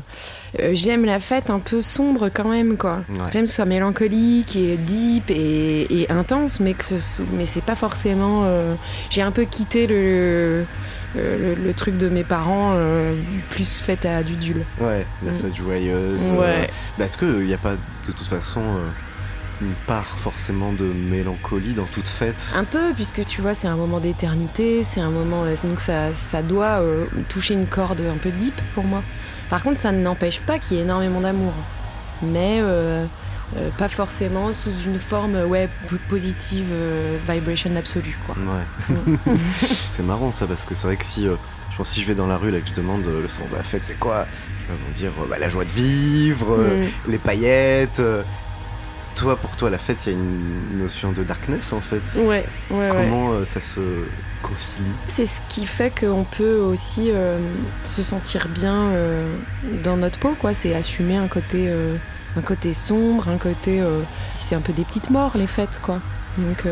B: euh, J'aime la fête un peu sombre quand même, quoi.
C: Ouais.
B: J'aime que ce soit mélancolique et deep et, et intense, mais que ce, mais c'est pas forcément... euh, J'ai un peu quitté le, le, le truc de mes parents, euh, plus fête à Dudule.
C: Ouais, la
B: Mm.
C: fête joyeuse.
B: Ouais.
C: euh, bah, Est-ce qu'il n'y a pas de toute façon euh, une part forcément de mélancolie dans toute fête
B: Un peu, puisque tu vois, c'est un moment d'éternité, c'est un moment. euh, donc ça, ça doit euh, toucher une corde un peu deep pour moi. Par contre, ça n'empêche pas qu'il y ait énormément d'amour. Mais euh, euh, pas forcément sous une forme ouais, positive, vibration absolue, quoi.
C: Ouais. c'est marrant ça parce que c'est vrai que si je pense si je vais dans la rue là et que je demande le sens de la fête c'est quoi? Ils vont dire bah, la joie de vivre,
B: Mm.
C: les paillettes. Toi pour toi la fête il y a une notion de darkness en fait.
B: Ouais, ouais.
C: Comment euh, ça se concilie
B: C'est ce qui fait qu'on peut aussi euh, se sentir bien euh, dans notre peau, quoi. C'est assumer un côté, euh, un côté sombre, un côté. c'est un peu des petites morts, les fêtes, quoi. Donc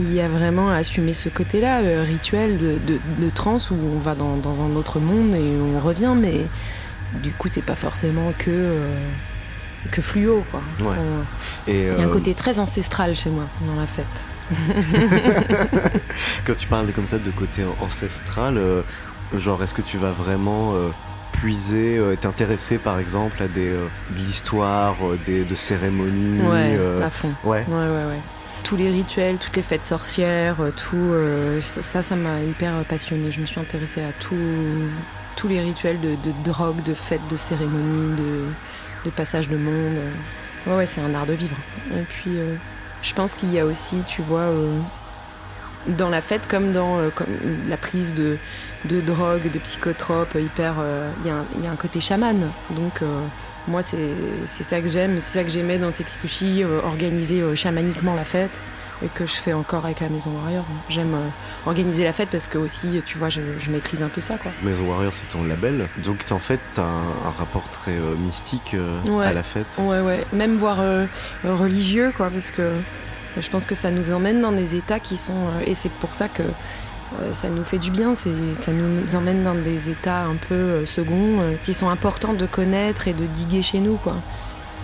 B: il y a vraiment à assumer ce côté-là, rituel de, de, de transe où on va dans, dans un autre monde et on revient, mais du coup, c'est pas forcément que. Euh, que fluo, quoi.
C: Ouais.
B: On-
C: Et
B: Il y a un
C: euh,
B: côté très ancestral chez moi dans la fête.
C: quand tu parles comme ça de côté ancestral, euh, genre est-ce que tu vas vraiment euh, puiser, euh, t'intéresser par exemple à des, euh, de l'histoire, euh, des, de cérémonies
B: Ouais,
C: euh,
B: à fond.
C: Ouais.
B: Ouais, ouais, ouais. Tous les rituels, toutes les fêtes sorcières, euh, tout. euh, ça, ça m'a hyper passionnée. Je me suis intéressée à tout, tous les rituels de, de drogue, de fêtes, de cérémonies, de, de passage de monde. Ouais, c'est un art de vivre. Et puis, euh, je pense qu'il y a aussi, tu vois, euh, dans la fête comme dans euh, la prise de, drogue, de psychotropes, hyper. Il y, a un- côté chaman. Donc. moi, c'est ça que j'aime, c'est ça que j'aimais dans Sexy Sushi, organiser chamaniquement la fête, et que je fais encore avec la Maison Warrior. J'aime euh, organiser la fête parce que aussi, tu vois, je, je maîtrise un peu ça, quoi.
C: Maison Warrior, c'est ton label. Donc, en fait, t'as un, un rapport très euh, mystique euh,
B: Ouais.
C: à la fête.
B: Ouais, ouais, même voire euh, religieux, quoi, parce que je pense que ça nous emmène dans des états qui sont. et c'est pour ça que ça nous fait du bien, ça nous emmène dans des états un peu seconds qui sont importants de connaître et de diguer chez nous, quoi.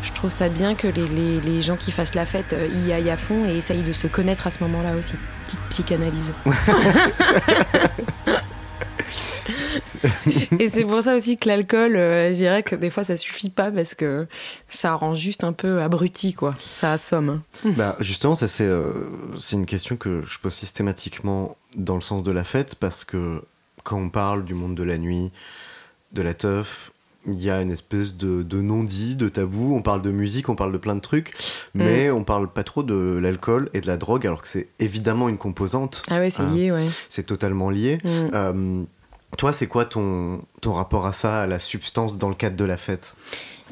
B: Je trouve ça bien que les, les- les gens qui fassent la fête euh, y aillent à fond et essayent de se connaître à ce moment-là aussi. Petite psychanalyse. Et c'est pour ça aussi que l'alcool, euh, je dirais que des fois ça suffit pas parce que ça rend juste un peu abruti, quoi. Ça assomme.
C: Bah, justement, ça c'est euh, c'est une question que je pose systématiquement dans le sens de la fête parce que quand on parle du monde de la nuit, de la teuf, il y a une espèce de, de non-dit, de tabou. On parle de musique, on parle de plein de trucs, mais on parle pas trop de l'alcool et de la drogue, alors que c'est évidemment une composante.
B: Ah ouais, c'est
C: Hein,
B: lié, ouais.
C: C'est totalement lié.
B: Mm.
C: Euh, toi, c'est quoi ton, ton rapport à ça, à la substance dans le cadre de la fête?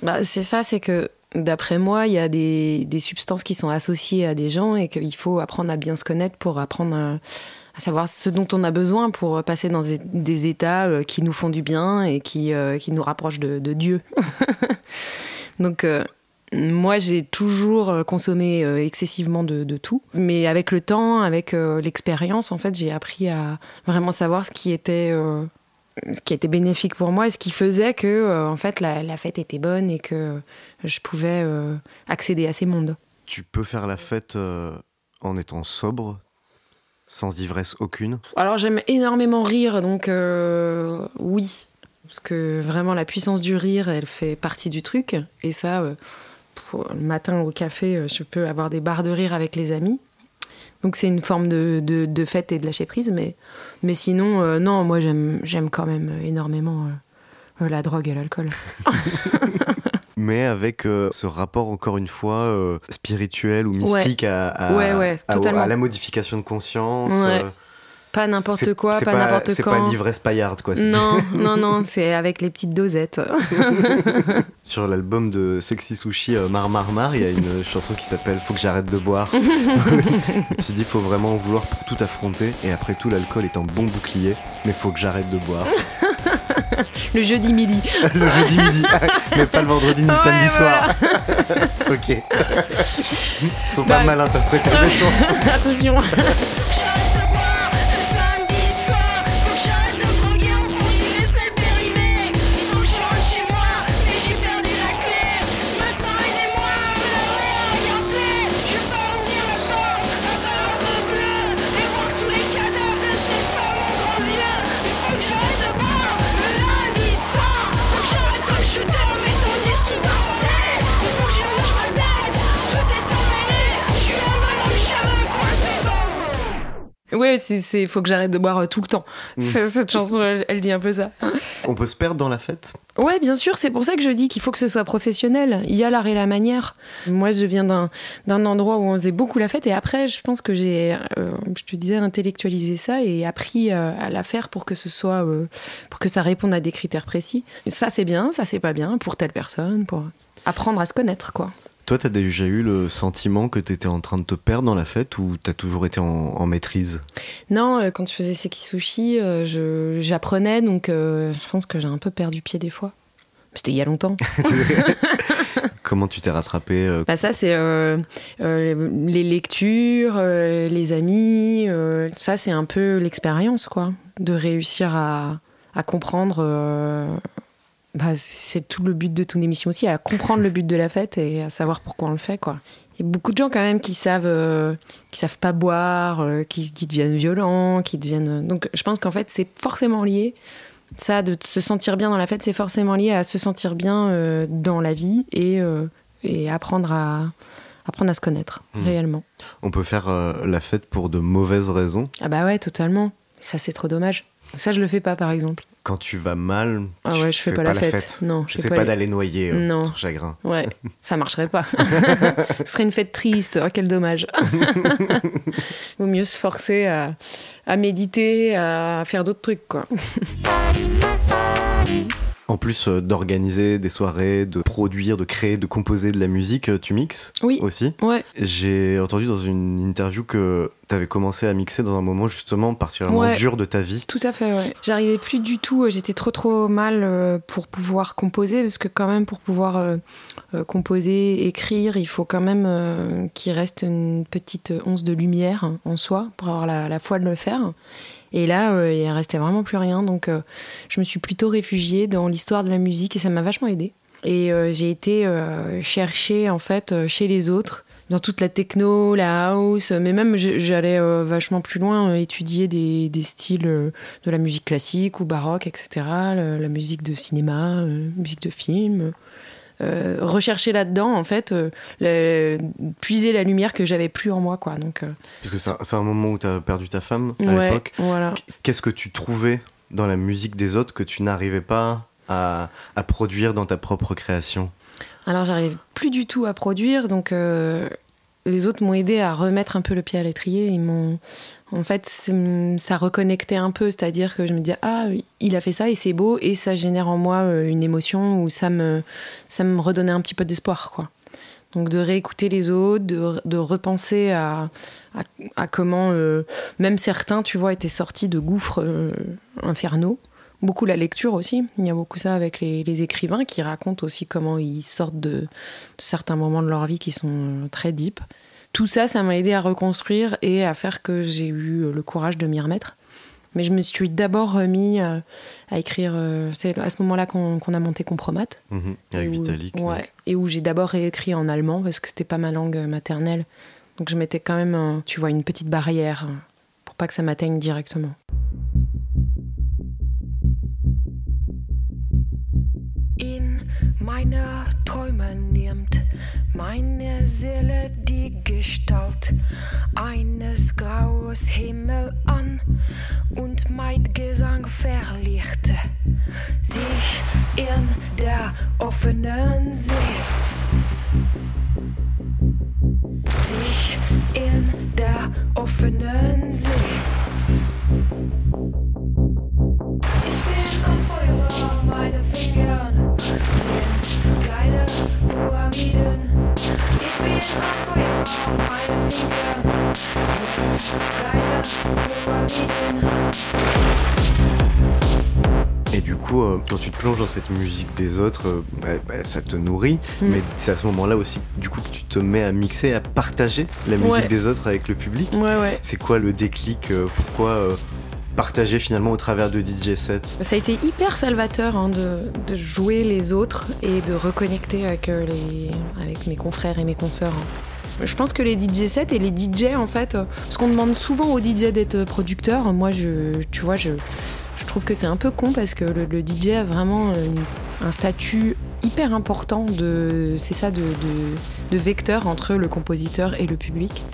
B: Bah, c'est ça, c'est que d'après moi, il y a des, des substances qui sont associées à des gens et qu'il faut apprendre à bien se connaître pour apprendre à, à savoir ce dont on a besoin pour passer dans des, états euh, qui nous font du bien et qui, euh, qui nous rapprochent de, Dieu. Donc, euh, moi, j'ai toujours euh, consommé euh, excessivement de, tout. Mais avec le temps, avec euh, l'expérience, en fait, j'ai appris à vraiment savoir ce qui était. euh, ce qui était bénéfique pour moi et ce qui faisait que euh, en fait la, fête était bonne et que je pouvais euh, accéder à ces mondes.
C: Tu peux faire la fête euh, en étant sobre, sans ivresse aucune.
B: Alors j'aime énormément rire donc euh, oui. Parce que vraiment la puissance du rire elle fait partie du truc. Et ça euh, pour- le matin au café euh, je peux avoir des barres de rire avec les amis. Donc c'est une forme de, de, de fête et de lâcher prise. Mais, mais sinon euh, non moi j'aime j'aime quand même énormément la drogue et l'alcool
C: mais avec euh, ce rapport encore une fois euh, spirituel ou mystique à, à-
B: Ouais, ouais,
C: à-
B: totalement.
C: à la modification de conscience. Euh,
B: Pas n'importe
C: c'est-
B: quoi,
C: c'est
B: pas, n'importe
C: C'est
B: quand.
C: pas l'ivresse paillarde quoi. c'est-
B: Non, non, non, c'est avec les petites dosettes.
C: Sur l'album de Sexy Sushi Mar Mar Mar, il y a une chanson qui s'appelle Faut que j'arrête de boire. je me suis dit faut vraiment en vouloir pour tout affronter et après tout l'alcool est un bon bouclier, mais faut que j'arrête de boire.
B: Le jeudi midi.
C: le jeudi midi, mais pas le vendredi ni le
B: Ouais,
C: samedi soir.
B: voilà.
C: ok. Faut pas
B: Bah-
C: mal interpréter cette.
B: Attention. Ouais, c'est, c'est, faut que j'arrête de boire euh, tout le temps.
C: Mm.
B: Cette chanson, elle, elle dit un peu ça.
C: On peut se perdre dans la fête?
B: Ouais, bien sûr, c'est pour ça que je dis qu'il faut que ce soit professionnel. Il y a l'art et la manière. Moi, je viens d'un, d'un endroit où on faisait beaucoup la fête et après, je pense que j'ai, euh, je te disais, intellectualisé ça et appris euh, à la faire pour que ce soit, euh, pour que ça réponde à des critères précis. Ça, c'est bien, ça, c'est pas bien pour telle personne, pour apprendre à se connaître, quoi.
C: Toi, t'as déjà eu le sentiment que t'étais en train de te perdre dans la fête ou t'as toujours été en, en maîtrise?
B: Non, euh, quand je faisais Seki Sushi, euh, je, j'apprenais, donc euh, je pense que j'ai un peu perdu pied des fois. C'était il y a longtemps.
C: Comment tu t'es rattrapé euh,
B: Bah ça, c'est euh, euh, les lectures, euh, les amis. euh, ça, c'est un peu l'expérience, quoi. De réussir à, à comprendre. Euh, bah, c'est tout le but de ton émission aussi, à comprendre le but de la fête et à savoir pourquoi on le fait, quoi. Il y a beaucoup de gens quand même qui savent, euh, qui savent pas boire, euh, qui, qui deviennent violents, qui deviennent. Donc, je pense qu'en fait, c'est forcément lié. Ça, de se sentir bien dans la fête, c'est forcément lié à se sentir bien euh, dans la vie et, euh, et apprendre à apprendre à se connaître
C: Hmm.
B: réellement.
C: On peut faire euh, la fête pour de mauvaises raisons?
B: Ah bah ouais, totalement. Ça, c'est trop dommage. Ça, je le fais pas, par exemple.
C: Quand tu vas mal,
B: Ah
C: tu
B: ouais, je fais
C: fais
B: pas la fête. Non, je
C: sais
B: pas
C: pas
B: les-
C: d'aller noyer euh,
B: Non.
C: ton chagrin.
B: Ouais, ça marcherait pas. Ce serait une fête triste. Oh, quel dommage. Vaut mieux se forcer à, à méditer, à faire d'autres trucs, quoi.
C: En plus euh, d'organiser des soirées, de produire, de créer, de composer de la musique, euh, tu mixes
B: Oui.
C: aussi.
B: Ouais.
C: J'ai entendu dans une interview que tu avais commencé à mixer dans un moment justement particulièrement
B: Ouais.
C: dur de ta vie.
B: Tout à fait, ouais. J'arrivais plus du tout, euh, j'étais trop trop mal pour pouvoir composer, parce que quand même pour pouvoir composer, écrire, il faut quand même qu'il reste une petite once de lumière en soi pour avoir la, la foi de le faire. Et là, euh, il restait vraiment plus rien, donc euh, je me suis plutôt réfugiée dans l'histoire de la musique et ça m'a vachement aidée. Et euh, j'ai été euh, chercher en fait chez les autres dans toute la techno, la house, mais même j'allais vachement plus loin étudier des, styles de la musique classique ou baroque, etc. la musique de cinéma, musique de film. Euh, rechercher là-dedans, en fait, euh, le- puiser la lumière que j'avais plus en moi, quoi. Donc, euh,
C: Parce que c'est un, c'est un moment où tu as perdu ta femme à
B: Ouais,
C: l'époque.
B: voilà.
C: Qu'est-ce que tu trouvais dans la musique des autres que tu n'arrivais pas à, à produire dans ta propre création?
B: Alors j'arrive plus du tout à produire, donc euh, les autres m'ont aidé à remettre un peu le pied à l'étrier. Ils m'ont, en fait, ça reconnectait un peu, c'est-à-dire que je me disais ah il a fait ça et c'est beau et ça génère en moi euh, une émotion où ça me, ça me redonnait un petit peu d'espoir, quoi. Donc de réécouter les autres, de, repenser à comment euh, même certains, tu vois, étaient sortis de gouffres euh, infernaux. Beaucoup la lecture aussi. Il y a beaucoup ça avec les, les écrivains qui racontent aussi comment ils sortent de, de certains moments de leur vie qui sont euh, très deep. Tout ça, ça m'a aidé à reconstruire et à faire que j'ai eu euh, le courage de m'y remettre. Mais je me suis d'abord remis euh, à écrire. euh, C'est à ce moment-là qu'on a monté Compromat.
C: Mhm, Avec
B: Et où-
C: Vitalik.
B: Ouais, et où j'ai d'abord réécrit en allemand parce que c'était pas ma langue maternelle. Donc je mettais quand même, un- tu vois, une petite barrière euh, pour pas que ça m'atteigne directement.
L: Meine Träume nimmt meine Seele die Gestalt eines graues Himmel an und mein Gesang verlichte sich in der offenen See.
C: Et du coup, euh, quand tu te plonges dans cette musique des autres, euh, bah, bah, ça te nourrit.
B: Mm.
C: Mais c'est à ce moment-là aussi, du coup, que tu te mets à mixer, à partager la musique des autres avec le public. C'est quoi le déclic euh, Pourquoi euh, partager finalement au travers de DJ sets
B: Ça a été hyper salvateur hein, de, jouer les autres et de reconnecter avec, euh, les, avec mes confrères et mes consoeurs. hein. Je pense que les DJ sets et les DJ en fait, euh, parce qu'on demande souvent aux DJ d'être producteurs, moi je, tu vois, je, je trouve que c'est un peu con parce que le, DJ a vraiment un statut hyper important de, ça, de vecteur entre le compositeur et le public.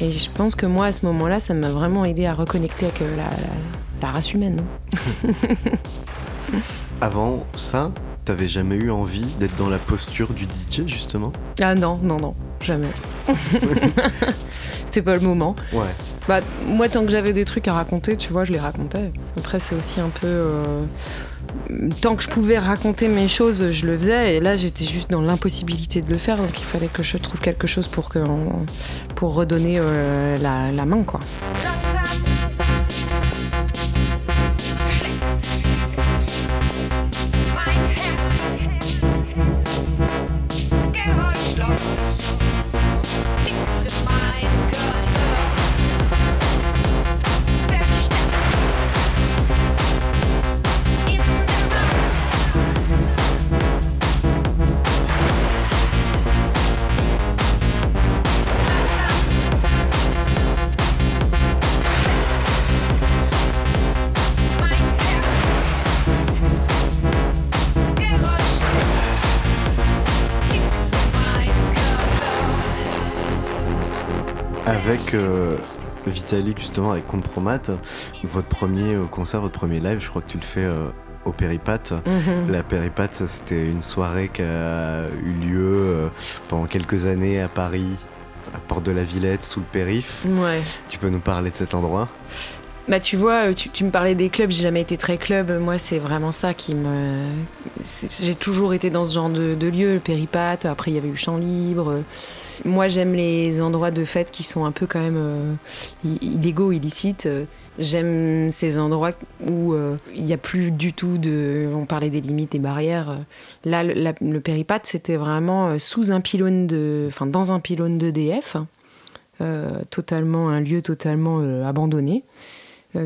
B: Et je pense que moi à ce moment-là, ça m'a vraiment aidé à reconnecter avec euh, la, la- la race humaine. hein.
C: Avant ça, t'avais jamais eu envie d'être dans la posture du DJ justement?
B: Ah non, non, non, jamais. C'était pas le moment.
C: Ouais.
B: Bah, moi, tant que j'avais des trucs à raconter, tu vois, je les racontais. Après, c'est aussi un peu. euh, Tant que je pouvais raconter mes choses, je le faisais. Et là, j'étais juste dans l'impossibilité de le faire. Donc, il fallait que je trouve quelque chose pour, que, pour redonner euh, la, la main, quoi.
C: Avec euh, Vitalik, justement, avec Compromat, votre premier euh, concert, votre premier live, je crois que tu le fais euh, au Péripat.
B: Mhm.
C: La Péripat, c'était une soirée qui a eu lieu pendant quelques années à Paris, à Porte de la Villette, sous le périph.
B: Ouais.
C: Tu peux nous parler de cet endroit?
B: Bah tu vois, tu, tu me parlais des clubs, j'ai jamais été très club. Moi, c'est vraiment ça qui me. J'ai toujours été dans ce genre de, de lieu, le péripathe. Après, il y avait eu Champ Libre. Moi, j'aime les endroits de fête qui sont un peu quand même euh, illégaux, illicites. J'aime ces endroits où euh, il n'y a plus du tout de. On parlait des limites, des barrières. Là, le, la- péripathe, c'était vraiment euh, sous un pylône de. Enfin, dans un pylône d'EDF. Euh, totalement un lieu totalement abandonné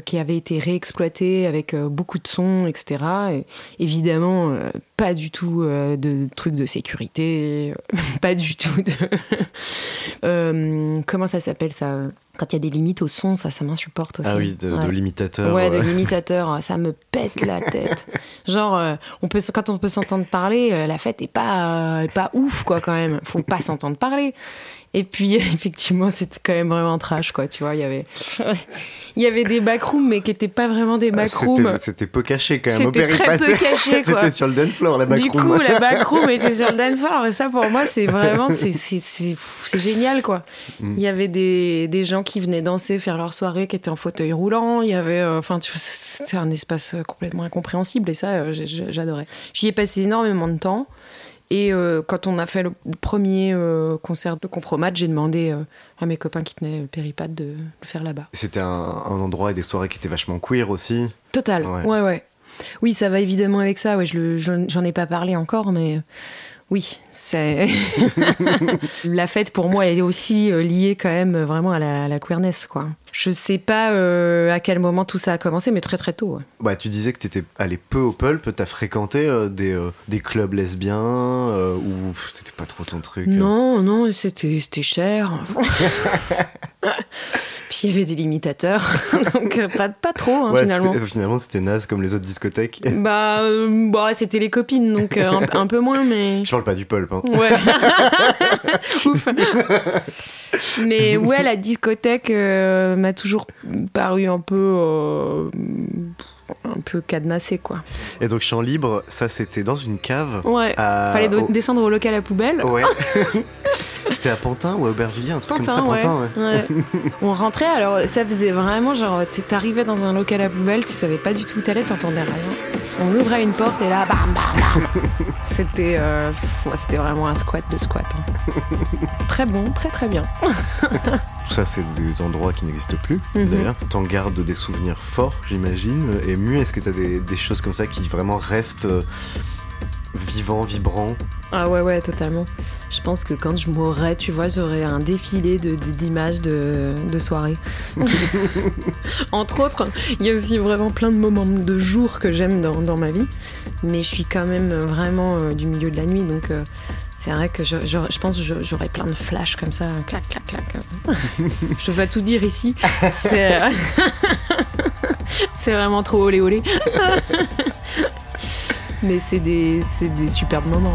B: qui avait été réexploité avec euh, beaucoup de sons, etc. Et évidemment, euh, pas du tout euh, de trucs de sécurité, euh, pas du tout de... Euh, comment ça s'appelle ça Quand il y a des limites au son, ça, ça m'insupporte aussi.
C: Ah oui, de, de
B: Ouais.
C: l'imitateur.
B: Ouais, de
C: euh.
B: l'imitateur, ça me pète la tête. Genre, euh, on peut, quand on peut s'entendre parler, euh, la fête est pas, euh, est pas ouf, quoi, quand même. Faut pas s'entendre parler. Et puis, effectivement, c'était quand même vraiment trash, quoi, tu vois. Il y avait, il y avait des backrooms, mais qui étaient pas vraiment des
C: Ah,
B: backrooms.
C: c'était- C'était peu caché quand même
B: C'était très peu caché, quoi.
C: C'était sur le dance floor, la
B: Du
C: backroom.
B: coup, la backroom était sur le dance floor. Et ça, pour moi, c'est vraiment, c'est, génial, quoi.
C: Mm.
B: Il y avait des, des gens qui venaient danser, faire leur soirée, qui étaient en fauteuil roulant. Il y avait, euh, enfin, tu vois, c'était un espace complètement incompréhensible. Et ça, euh, j'adorais. J'y ai passé énormément de temps. Et euh, quand on a fait le premier euh, concert de Compromat, j'ai demandé euh, à mes copains qui tenaient le péripat de le faire là-bas.
C: C'était un, un endroit et des soirées qui étaient vachement queer aussi.
B: Total,
C: Ouais.
B: ouais, ouais. Oui, ça va évidemment avec ça. Ouais, je j'en ai pas parlé encore, mais oui, c'est la fête pour moi est aussi liée quand même vraiment à la, à la queerness, quoi. Je sais pas euh, à quel moment tout ça a commencé, mais très très tôt. ouais.
C: Bah, tu disais que tu étais allé peu au pulp, t'as fréquenté euh, des, euh, des clubs lesbiens ou c'était pas trop ton truc euh
B: Non, non, c'était cher. Puis il y avait des limitateurs, donc euh, pas, pas trop hein,
C: Ouais,
B: finalement.
C: c'était- finalement, c'était naze comme les autres discothèques.
B: Bah, euh, bah, c'était les copines, donc euh, un, un peu moins, mais.
C: Je parle pas du pulp. Hein.
B: Ouais. Ouf. Mais ouais, la discothèque euh, m'a toujours paru un peu. Un peu cadenassée, quoi.
C: Et donc, Champ Libre, ça c'était dans une cave.
B: Ouais.
C: à-
B: Fallait
C: au-
B: descendre au local à poubelle.
C: Ouais. c'était à Pantin ou à Aubervilliers, un truc
B: Pantin,
C: comme ça,
B: ouais.
C: Pantin, ouais.
B: Ouais. On rentrait, alors ça faisait vraiment genre, t'es- t'arrivais dans un local à poubelle, tu savais pas du tout où t'allais, t'entendais rien. On ouvrait une porte et là, bam, bam, bam. C'était euh, c'était vraiment un squat de squat. hein. Très bon, très très bien.
C: Tout ça, c'est des endroits qui n'existent plus,
B: Mhm.
C: d'ailleurs. T'en gardes des souvenirs forts, j'imagine. Et mieux, est-ce que t'as des, des choses comme ça qui vraiment restent vivants, vibrants
B: Ah ouais, ouais, totalement. Je pense que quand je mourrais, tu vois, j'aurais un défilé de- d'images de, de soirées. Entre autres, il y a aussi vraiment plein de moments de jours que j'aime dans, dans ma vie. Mais je suis quand même vraiment euh, du milieu de la nuit, donc euh, c'est vrai que je, je- je pense que j'aurais plein de flashs comme ça, clac, clac, clac. je peux pas tout dire ici. C'est euh, c'est vraiment trop olé olé. Mais c'est des, superbes moments.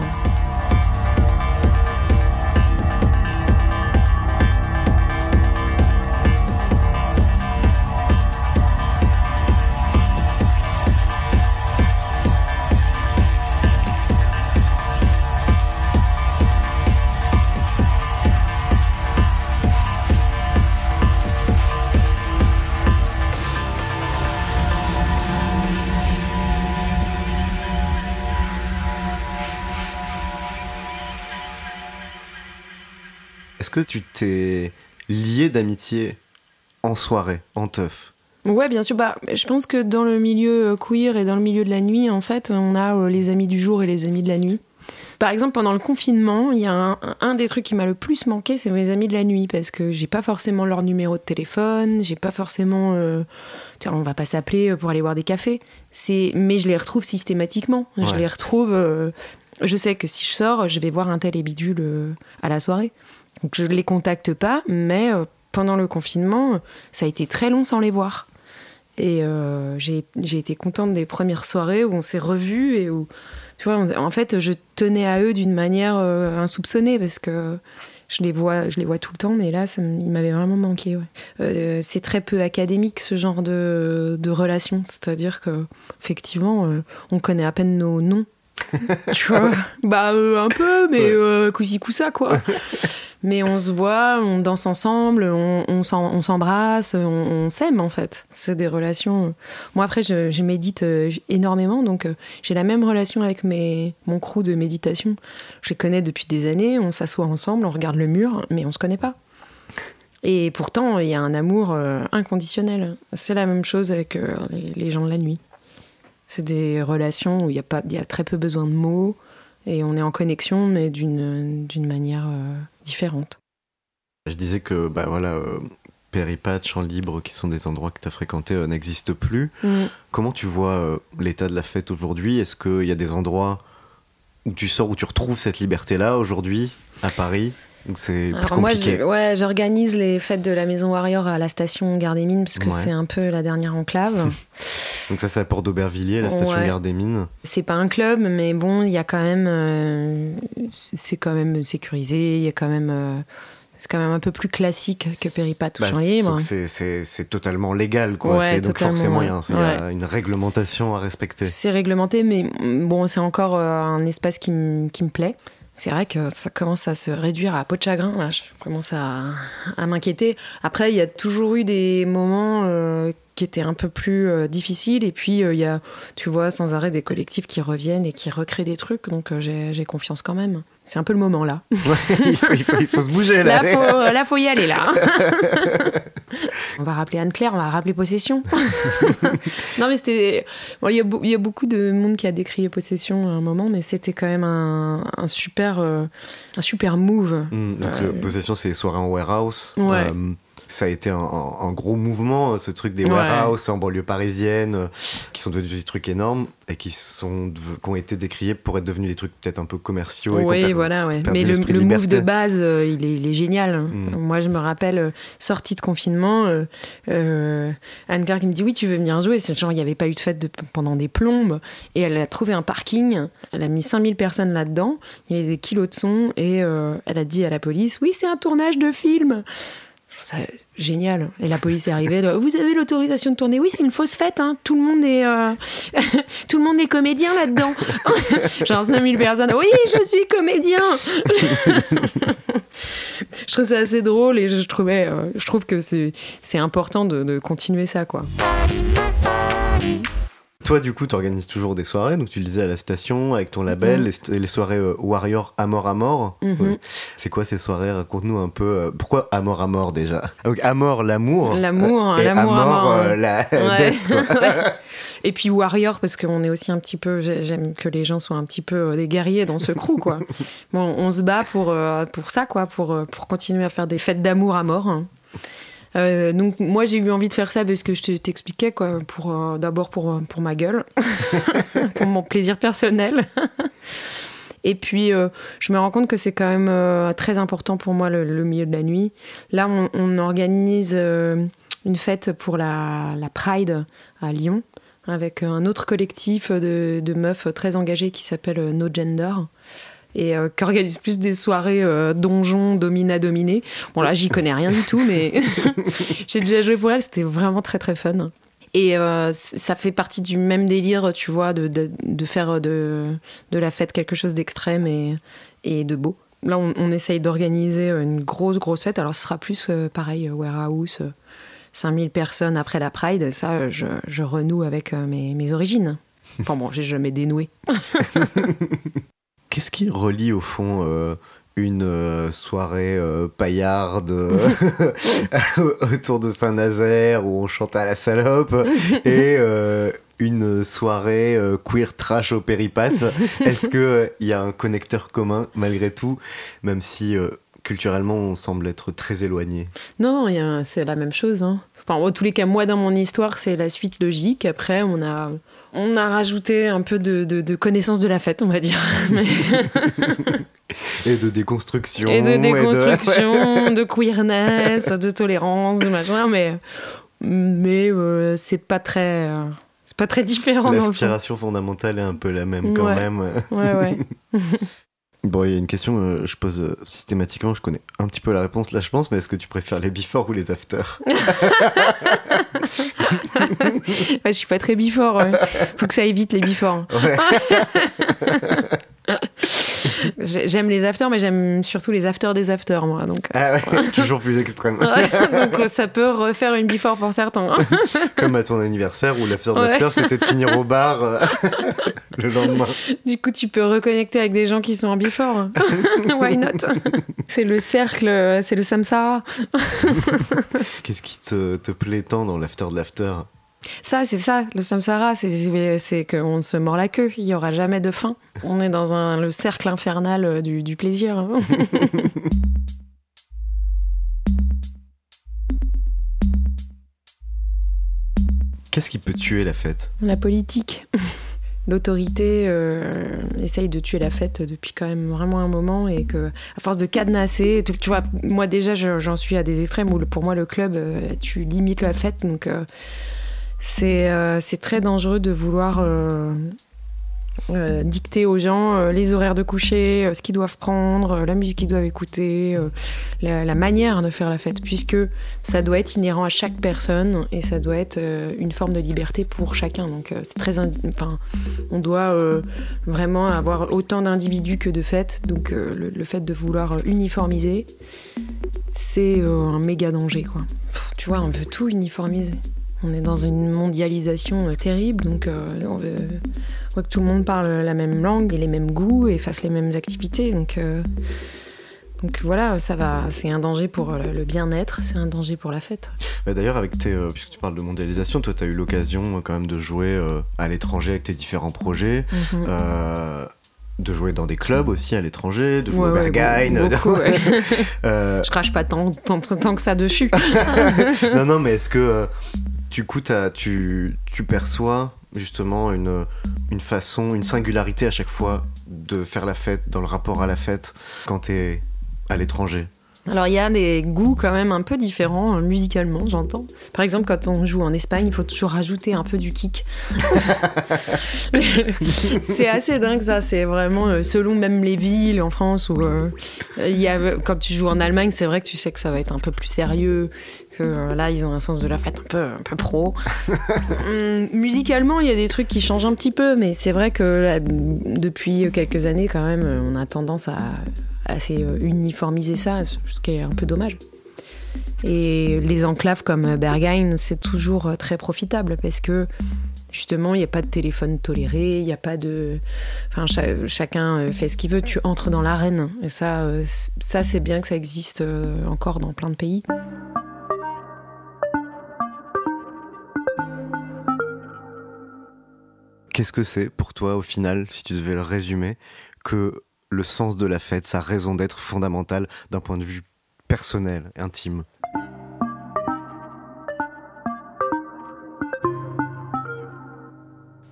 C: Que tu t'es lié d'amitié en soirée, en teuf
B: Ouais, bien sûr. Bah, je pense que dans le milieu euh, queer et dans le milieu de la nuit, en fait, on a euh, les amis du jour et les amis de la nuit. Par exemple, pendant le confinement, il y a un, un des trucs qui m'a le plus manqué, c'est mes amis de la nuit, parce que j'ai pas forcément leur numéro de téléphone, j'ai pas forcément, euh, tu vois, on va pas s'appeler pour aller boire des cafés. C'est, mais je les retrouve systématiquement. Je les retrouve. euh, je sais que si je sors, je vais voir un tel et bidule à la soirée. Donc je les contacte pas, mais euh, pendant le confinement, ça a été très long sans les voir. Et euh, j'ai été contente des premières soirées où on s'est revus et où, tu vois, on- en fait, je tenais à eux d'une manière euh, insoupçonnée parce que je les vois, je les vois tout le temps, mais là, ça, m- il m'avait vraiment manqué. ouais. Euh, c'est très peu académique ce genre de, de relation, c'est-à-dire que effectivement, on connaît à peine nos noms. tu vois? Bah un peu, mais euh, cousi coussa quoi. Mais on se voit, on danse ensemble, on, s'embrasse, on, s'aime en fait. C'est des relations. euh, Moi après, je, médite euh, énormément, donc euh, j'ai la même relation avec mes, mon crew de méditation. Je les connais depuis des années, on s'assoit ensemble, on regarde le mur, mais on se connaît pas. Et pourtant, il y a un amour inconditionnel. C'est la même chose avec les, gens de la nuit. C'est des relations où il y y a très peu besoin de mots et on est en connexion, mais d'une d'une manière euh, différente.
C: Je disais que, bah voilà, euh, Péripat, Champs Libres, qui sont des endroits que tu as fréquentés, euh, n'existent plus.
B: Mm.
C: Comment tu vois euh, l'état de la fête aujourd'hui? Est-ce qu'il y a des endroits où tu sors, où tu retrouves cette liberté-là aujourd'hui, à Paris? Donc c'est plus
B: Alors moi, ouais, j'organise les fêtes de la Maison Warrior à la station Gare des Mines, parce que
C: Ouais.
B: c'est un peu la dernière enclave.
C: Donc ça, c'est à Port d'Aubervilliers, la station
B: Ouais.
C: Gare des Mines.
B: C'est pas un club, mais bon, il y a quand même, euh, c'est quand même sécurisé. Il y a quand même, euh, c'est quand même un peu plus classique que Péripat ou
C: Bah,
B: Champ Libre.
C: c'est- totalement légal, quoi.
B: Ouais,
C: C'est- donc forcément, il y a,
B: ouais.
C: un- il y a une réglementation à respecter.
B: C'est réglementé, mais bon, c'est encore euh, un espace qui me plaît. C'est vrai que ça commence à se réduire à peau de chagrin. Là, je commence à, m'inquiéter. Après, il y a toujours eu des moments euh, qui étaient un peu plus euh, difficiles. Et puis, euh, il y a, tu vois, sans arrêt des collectifs qui reviennent et qui recréent des trucs. Donc, euh, j'ai confiance quand même. C'est un peu le moment là.
C: il, faut, il faut- il faut se bouger, là.
B: Là, faut, là, faut y aller, là. on va rappeler Anne-Claire, on va rappeler Possession. non, mais c'était. bon, Il y, a beau- il y a beaucoup de monde qui a décrié Possession à un moment, mais c'était quand même un, un super, euh, un super move.
C: Mm, donc,
B: Euh,
C: le Possession, c'est les soirées en warehouse.
B: Ouais.
C: Ça a été un, un- un gros mouvement, euh, ce truc des
B: Ouais.
C: warehouses en banlieue parisienne, euh, qui sont devenus des trucs énormes et qui, sont, qui ont été décriés pour être devenus des trucs peut-être un peu commerciaux.
B: Oui, voilà, ouais. Mais le, le
C: de
B: move de base, euh, il, est, il est génial.
C: Mm.
B: Moi, je me rappelle, euh, sortie de confinement, euh, Anne-Claire qui me dit Oui, tu veux venir jouer C'est genre, il n'y avait pas eu de fête de- pendant des plombes. Et elle a trouvé un parking, elle a mis 5000 personnes là-dedans, il y avait des kilos de son, et elle a dit à la police Oui, c'est un tournage de film. Ça génial. Et la police est arrivée. Vous avez l'autorisation de tourner Oui, c'est une fausse fête. hein. Tout le monde est, euh, tout le monde est comédien là-dedans. Genre 5000 personnes. Oui, je suis comédien. je trouve ça assez drôle et je trouvais, euh, je trouve que c'est important de, de continuer ça, quoi.
C: Toi, du coup, tu organises toujours des soirées, donc tu le disais à la station, avec ton label,
B: Mhm.
C: les, soirées euh, Warrior à mort à mort. Ouais. C'est quoi ces soirées? Raconte-nous un peu. euh, pourquoi à mort à mort déjà? Donc, à mort, l'amour.
B: L'amour,
C: euh, et
B: l'amour
C: à
B: à
C: mort, euh,
B: hein.
C: la
B: Ouais.
C: death.
B: Et puis Warrior, parce qu'on est aussi un petit peu. j'ai- J'aime que les gens soient un petit peu euh, des guerriers dans ce crew, quoi. Bon, on se bat pour, euh, pour ça, quoi, pour, euh, pour continuer à faire des fêtes d'amour à mort. hein. Euh, donc moi j'ai eu envie de faire ça parce que je te- t'expliquais quoi pour euh, d'abord pour euh, pour ma gueule pour mon plaisir personnel. Et puis je me rends compte que c'est quand même très important pour moi le, milieu de la nuit. Là on, organise une fête pour la, la Pride à Lyon avec un autre collectif de, de meufs très engagées qui s'appelle No Gender et euh, qui organise plus des soirées euh, donjons, domina, dominé. Bon là, j'y connais rien du tout, mais j'ai déjà joué pour elle, c'était vraiment très très fun. Et euh, ça fait partie du même délire, tu vois, de, de, faire de, de la fête quelque chose d'extrême et, et de beau. Là, on, essaye d'organiser une grosse, grosse fête. Alors, ce sera plus euh, pareil, euh, warehouse, euh, 5000 personnes après la Pride. Ça, euh, je, je renoue avec euh, mes, mes origines. Enfin bon, j'ai jamais dénoué.
C: Qu'est-ce qui relie au fond euh, une euh, soirée euh, paillarde autour de Saint-Nazaire où on chante à la salope et une soirée queer trash au péripate Est-ce qu'il y a un connecteur commun malgré tout, même si culturellement on semble être très éloigné?
B: Non, non, il y a- c'est la même chose. hein. Enfin, en tous les cas, moi, dans mon histoire, c'est la suite logique. Après, on a, on a rajouté un peu de, de, de connaissance de la fête, on va dire. Mais-
C: Et de déconstruction.
B: Et de déconstruction, de queerness, de tolérance, de machin. Mais, mais euh, c'est pas très, euh, c'est pas très différent.
C: L'aspiration fondamentale est un peu la même quand
B: Ouais.
C: même.
B: Ouais, ouais.
C: Bon, il y a une question euh, je pose euh, systématiquement, je connais un petit peu la réponse là, je pense, mais est-ce que tu préfères les before ou les after?
B: Ouais, je suis pas très bifort. ouais. Faut que ça évite les bifort. J'ai- J'aime les afters, mais j'aime surtout les afters des afters, moi. Donc,
C: Ah ouais, toujours plus extrême.
B: Ouais, donc euh, ça peut refaire une before pour certains.
C: Comme à ton anniversaire où l'after
B: Ouais.
C: d'after c'était de finir au bar euh, le lendemain.
B: Du coup, tu peux reconnecter avec des gens qui sont en before. Why not? C'est le cercle, c'est le samsara.
C: Qu'est-ce qui te, te plaît tant dans l'after de l'after?
B: Ça, c'est ça, le samsara, c'est- qu'on se mord la queue, il y aura jamais de fin. On est dans un, le cercle infernal euh, du, du plaisir.
C: Qu'est-ce qui peut tuer la fête?
B: La politique. L'autorité euh, essaye de tuer la fête depuis quand même vraiment un moment et que, à force de cadenasser, tu, vois, moi déjà je- j'en suis à des extrêmes où pour moi le club, euh, tu limites la fête donc euh, c'est euh, c'est très dangereux de vouloir euh, euh, dicter aux gens les horaires de coucher, ce qu'ils doivent prendre, la musique qu'ils doivent écouter, la, manière de faire la fête, puisque ça doit être inhérent à chaque personne et ça doit être une forme de liberté pour chacun. Donc c'est très, enfin, on doit vraiment avoir autant d'individus que de fêtes. Donc le, fait de vouloir uniformiser, c'est un méga danger, quoi. Tu vois, on veut tout uniformiser. On est dans une mondialisation euh, terrible, donc euh, on, veut, on que tout le monde parle la même langue et les mêmes goûts et fasse les mêmes activités. Donc, euh, donc voilà, ça va. C'est un danger pour le, bien-être, c'est un danger pour la fête.
C: Bah, D'ailleurs, avec tes, euh, puisque tu parles de mondialisation, toi, tu as eu l'occasion quand même de jouer à l'étranger avec tes différents projets,
B: Mhm.
C: De jouer dans des clubs aussi à l'étranger, de jouer
B: Ouais,
C: au
B: ouais,
C: Berghain.
B: ouais.
C: Euh,
B: Je crache pas tant, tant, tant que ça dessus.
C: non, non, mais est-ce que euh, du coup, t'as- tu, tu perçois justement une, une façon, une singularité à chaque fois de faire la fête, dans le rapport à la fête, quand t'es à l'étranger?
B: Alors il y a des goûts quand même un peu différents euh, musicalement, j'entends. Par exemple, quand on joue en Espagne, il faut toujours rajouter un peu du kick. c'est assez dingue ça, c'est vraiment euh, selon même les villes en France où euh, y a, quand tu joues en Allemagne, c'est vrai que tu sais que ça va être un peu plus sérieux, que euh, là ils ont un sens de la fête un peu, un peu pro. Hum, musicalement, il y a des trucs qui changent un petit peu, mais c'est vrai que là, depuis quelques années quand même, on a tendance à assez euh, uniformiser ça, ce qui est un peu dommage. Et les enclaves comme Berghain, c'est toujours euh, très profitable parce que Justement, il n'y a pas de téléphone toléré, il n'y a pas de. Enfin, cha- chacun fait ce qu'il veut, tu entres dans l'arène. Et ça, ça c'est bien que ça existe encore dans plein de pays.
C: Qu'est-ce que c'est pour toi au final, si tu devais le résumer, que le sens de la fête, sa raison d'être fondamentale d'un point de vue personnel, intime?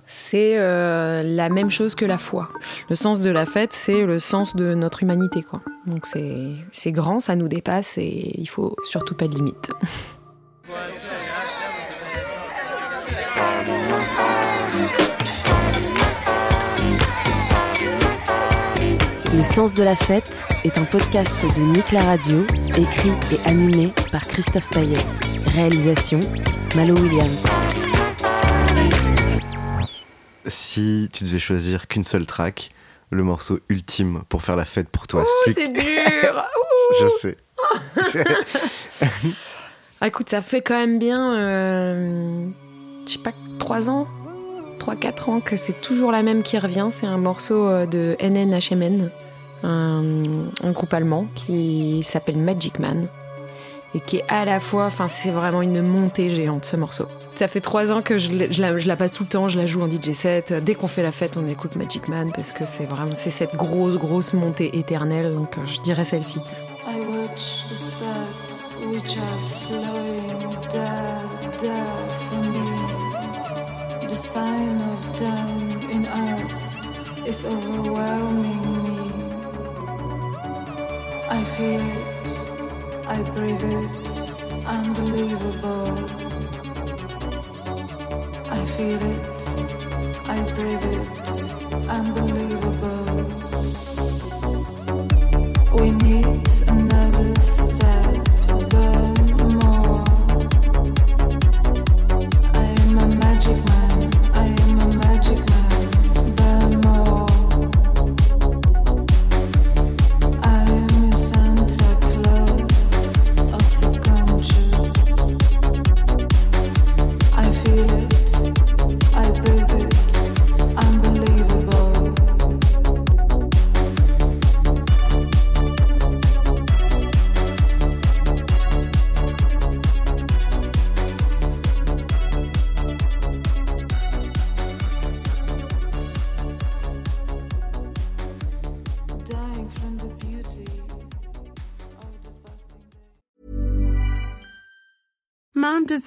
B: C'est euh, la même chose que la foi. Le sens de la fête, c'est le sens de notre humanité, quoi. Donc c'est grand, ça nous dépasse et il faut surtout pas de limite.
M: Le sens de la fête est un podcast de Nick la Radio, écrit et animé par Christophe Paillet. Réalisation Malo Williams.
C: Si tu devais choisir qu'une seule track, le morceau ultime pour faire la fête pour toi, celui-
B: c'est dur
C: Je sais.
B: Ah, écoute, ça fait quand même bien, euh, je sais pas, 3 ans 3-4 ans que c'est toujours la même qui revient. C'est un morceau euh, de NNHMN, un, groupe allemand qui s'appelle Magic Man et qui est à la fois, enfin, c'est vraiment une montée géante ce morceau. Ça fait 3 ans que je, la, passe tout le temps, je la joue en DJ set. Dès qu'on fait la fête, on écoute Magic Man parce que c'est vraiment c'est cette grosse, grosse montée éternelle. Donc euh, je dirais celle-ci.
D: The sign of down in us is overwhelming feel it, I breathe it, unbelievable. I feel it, I breathe it,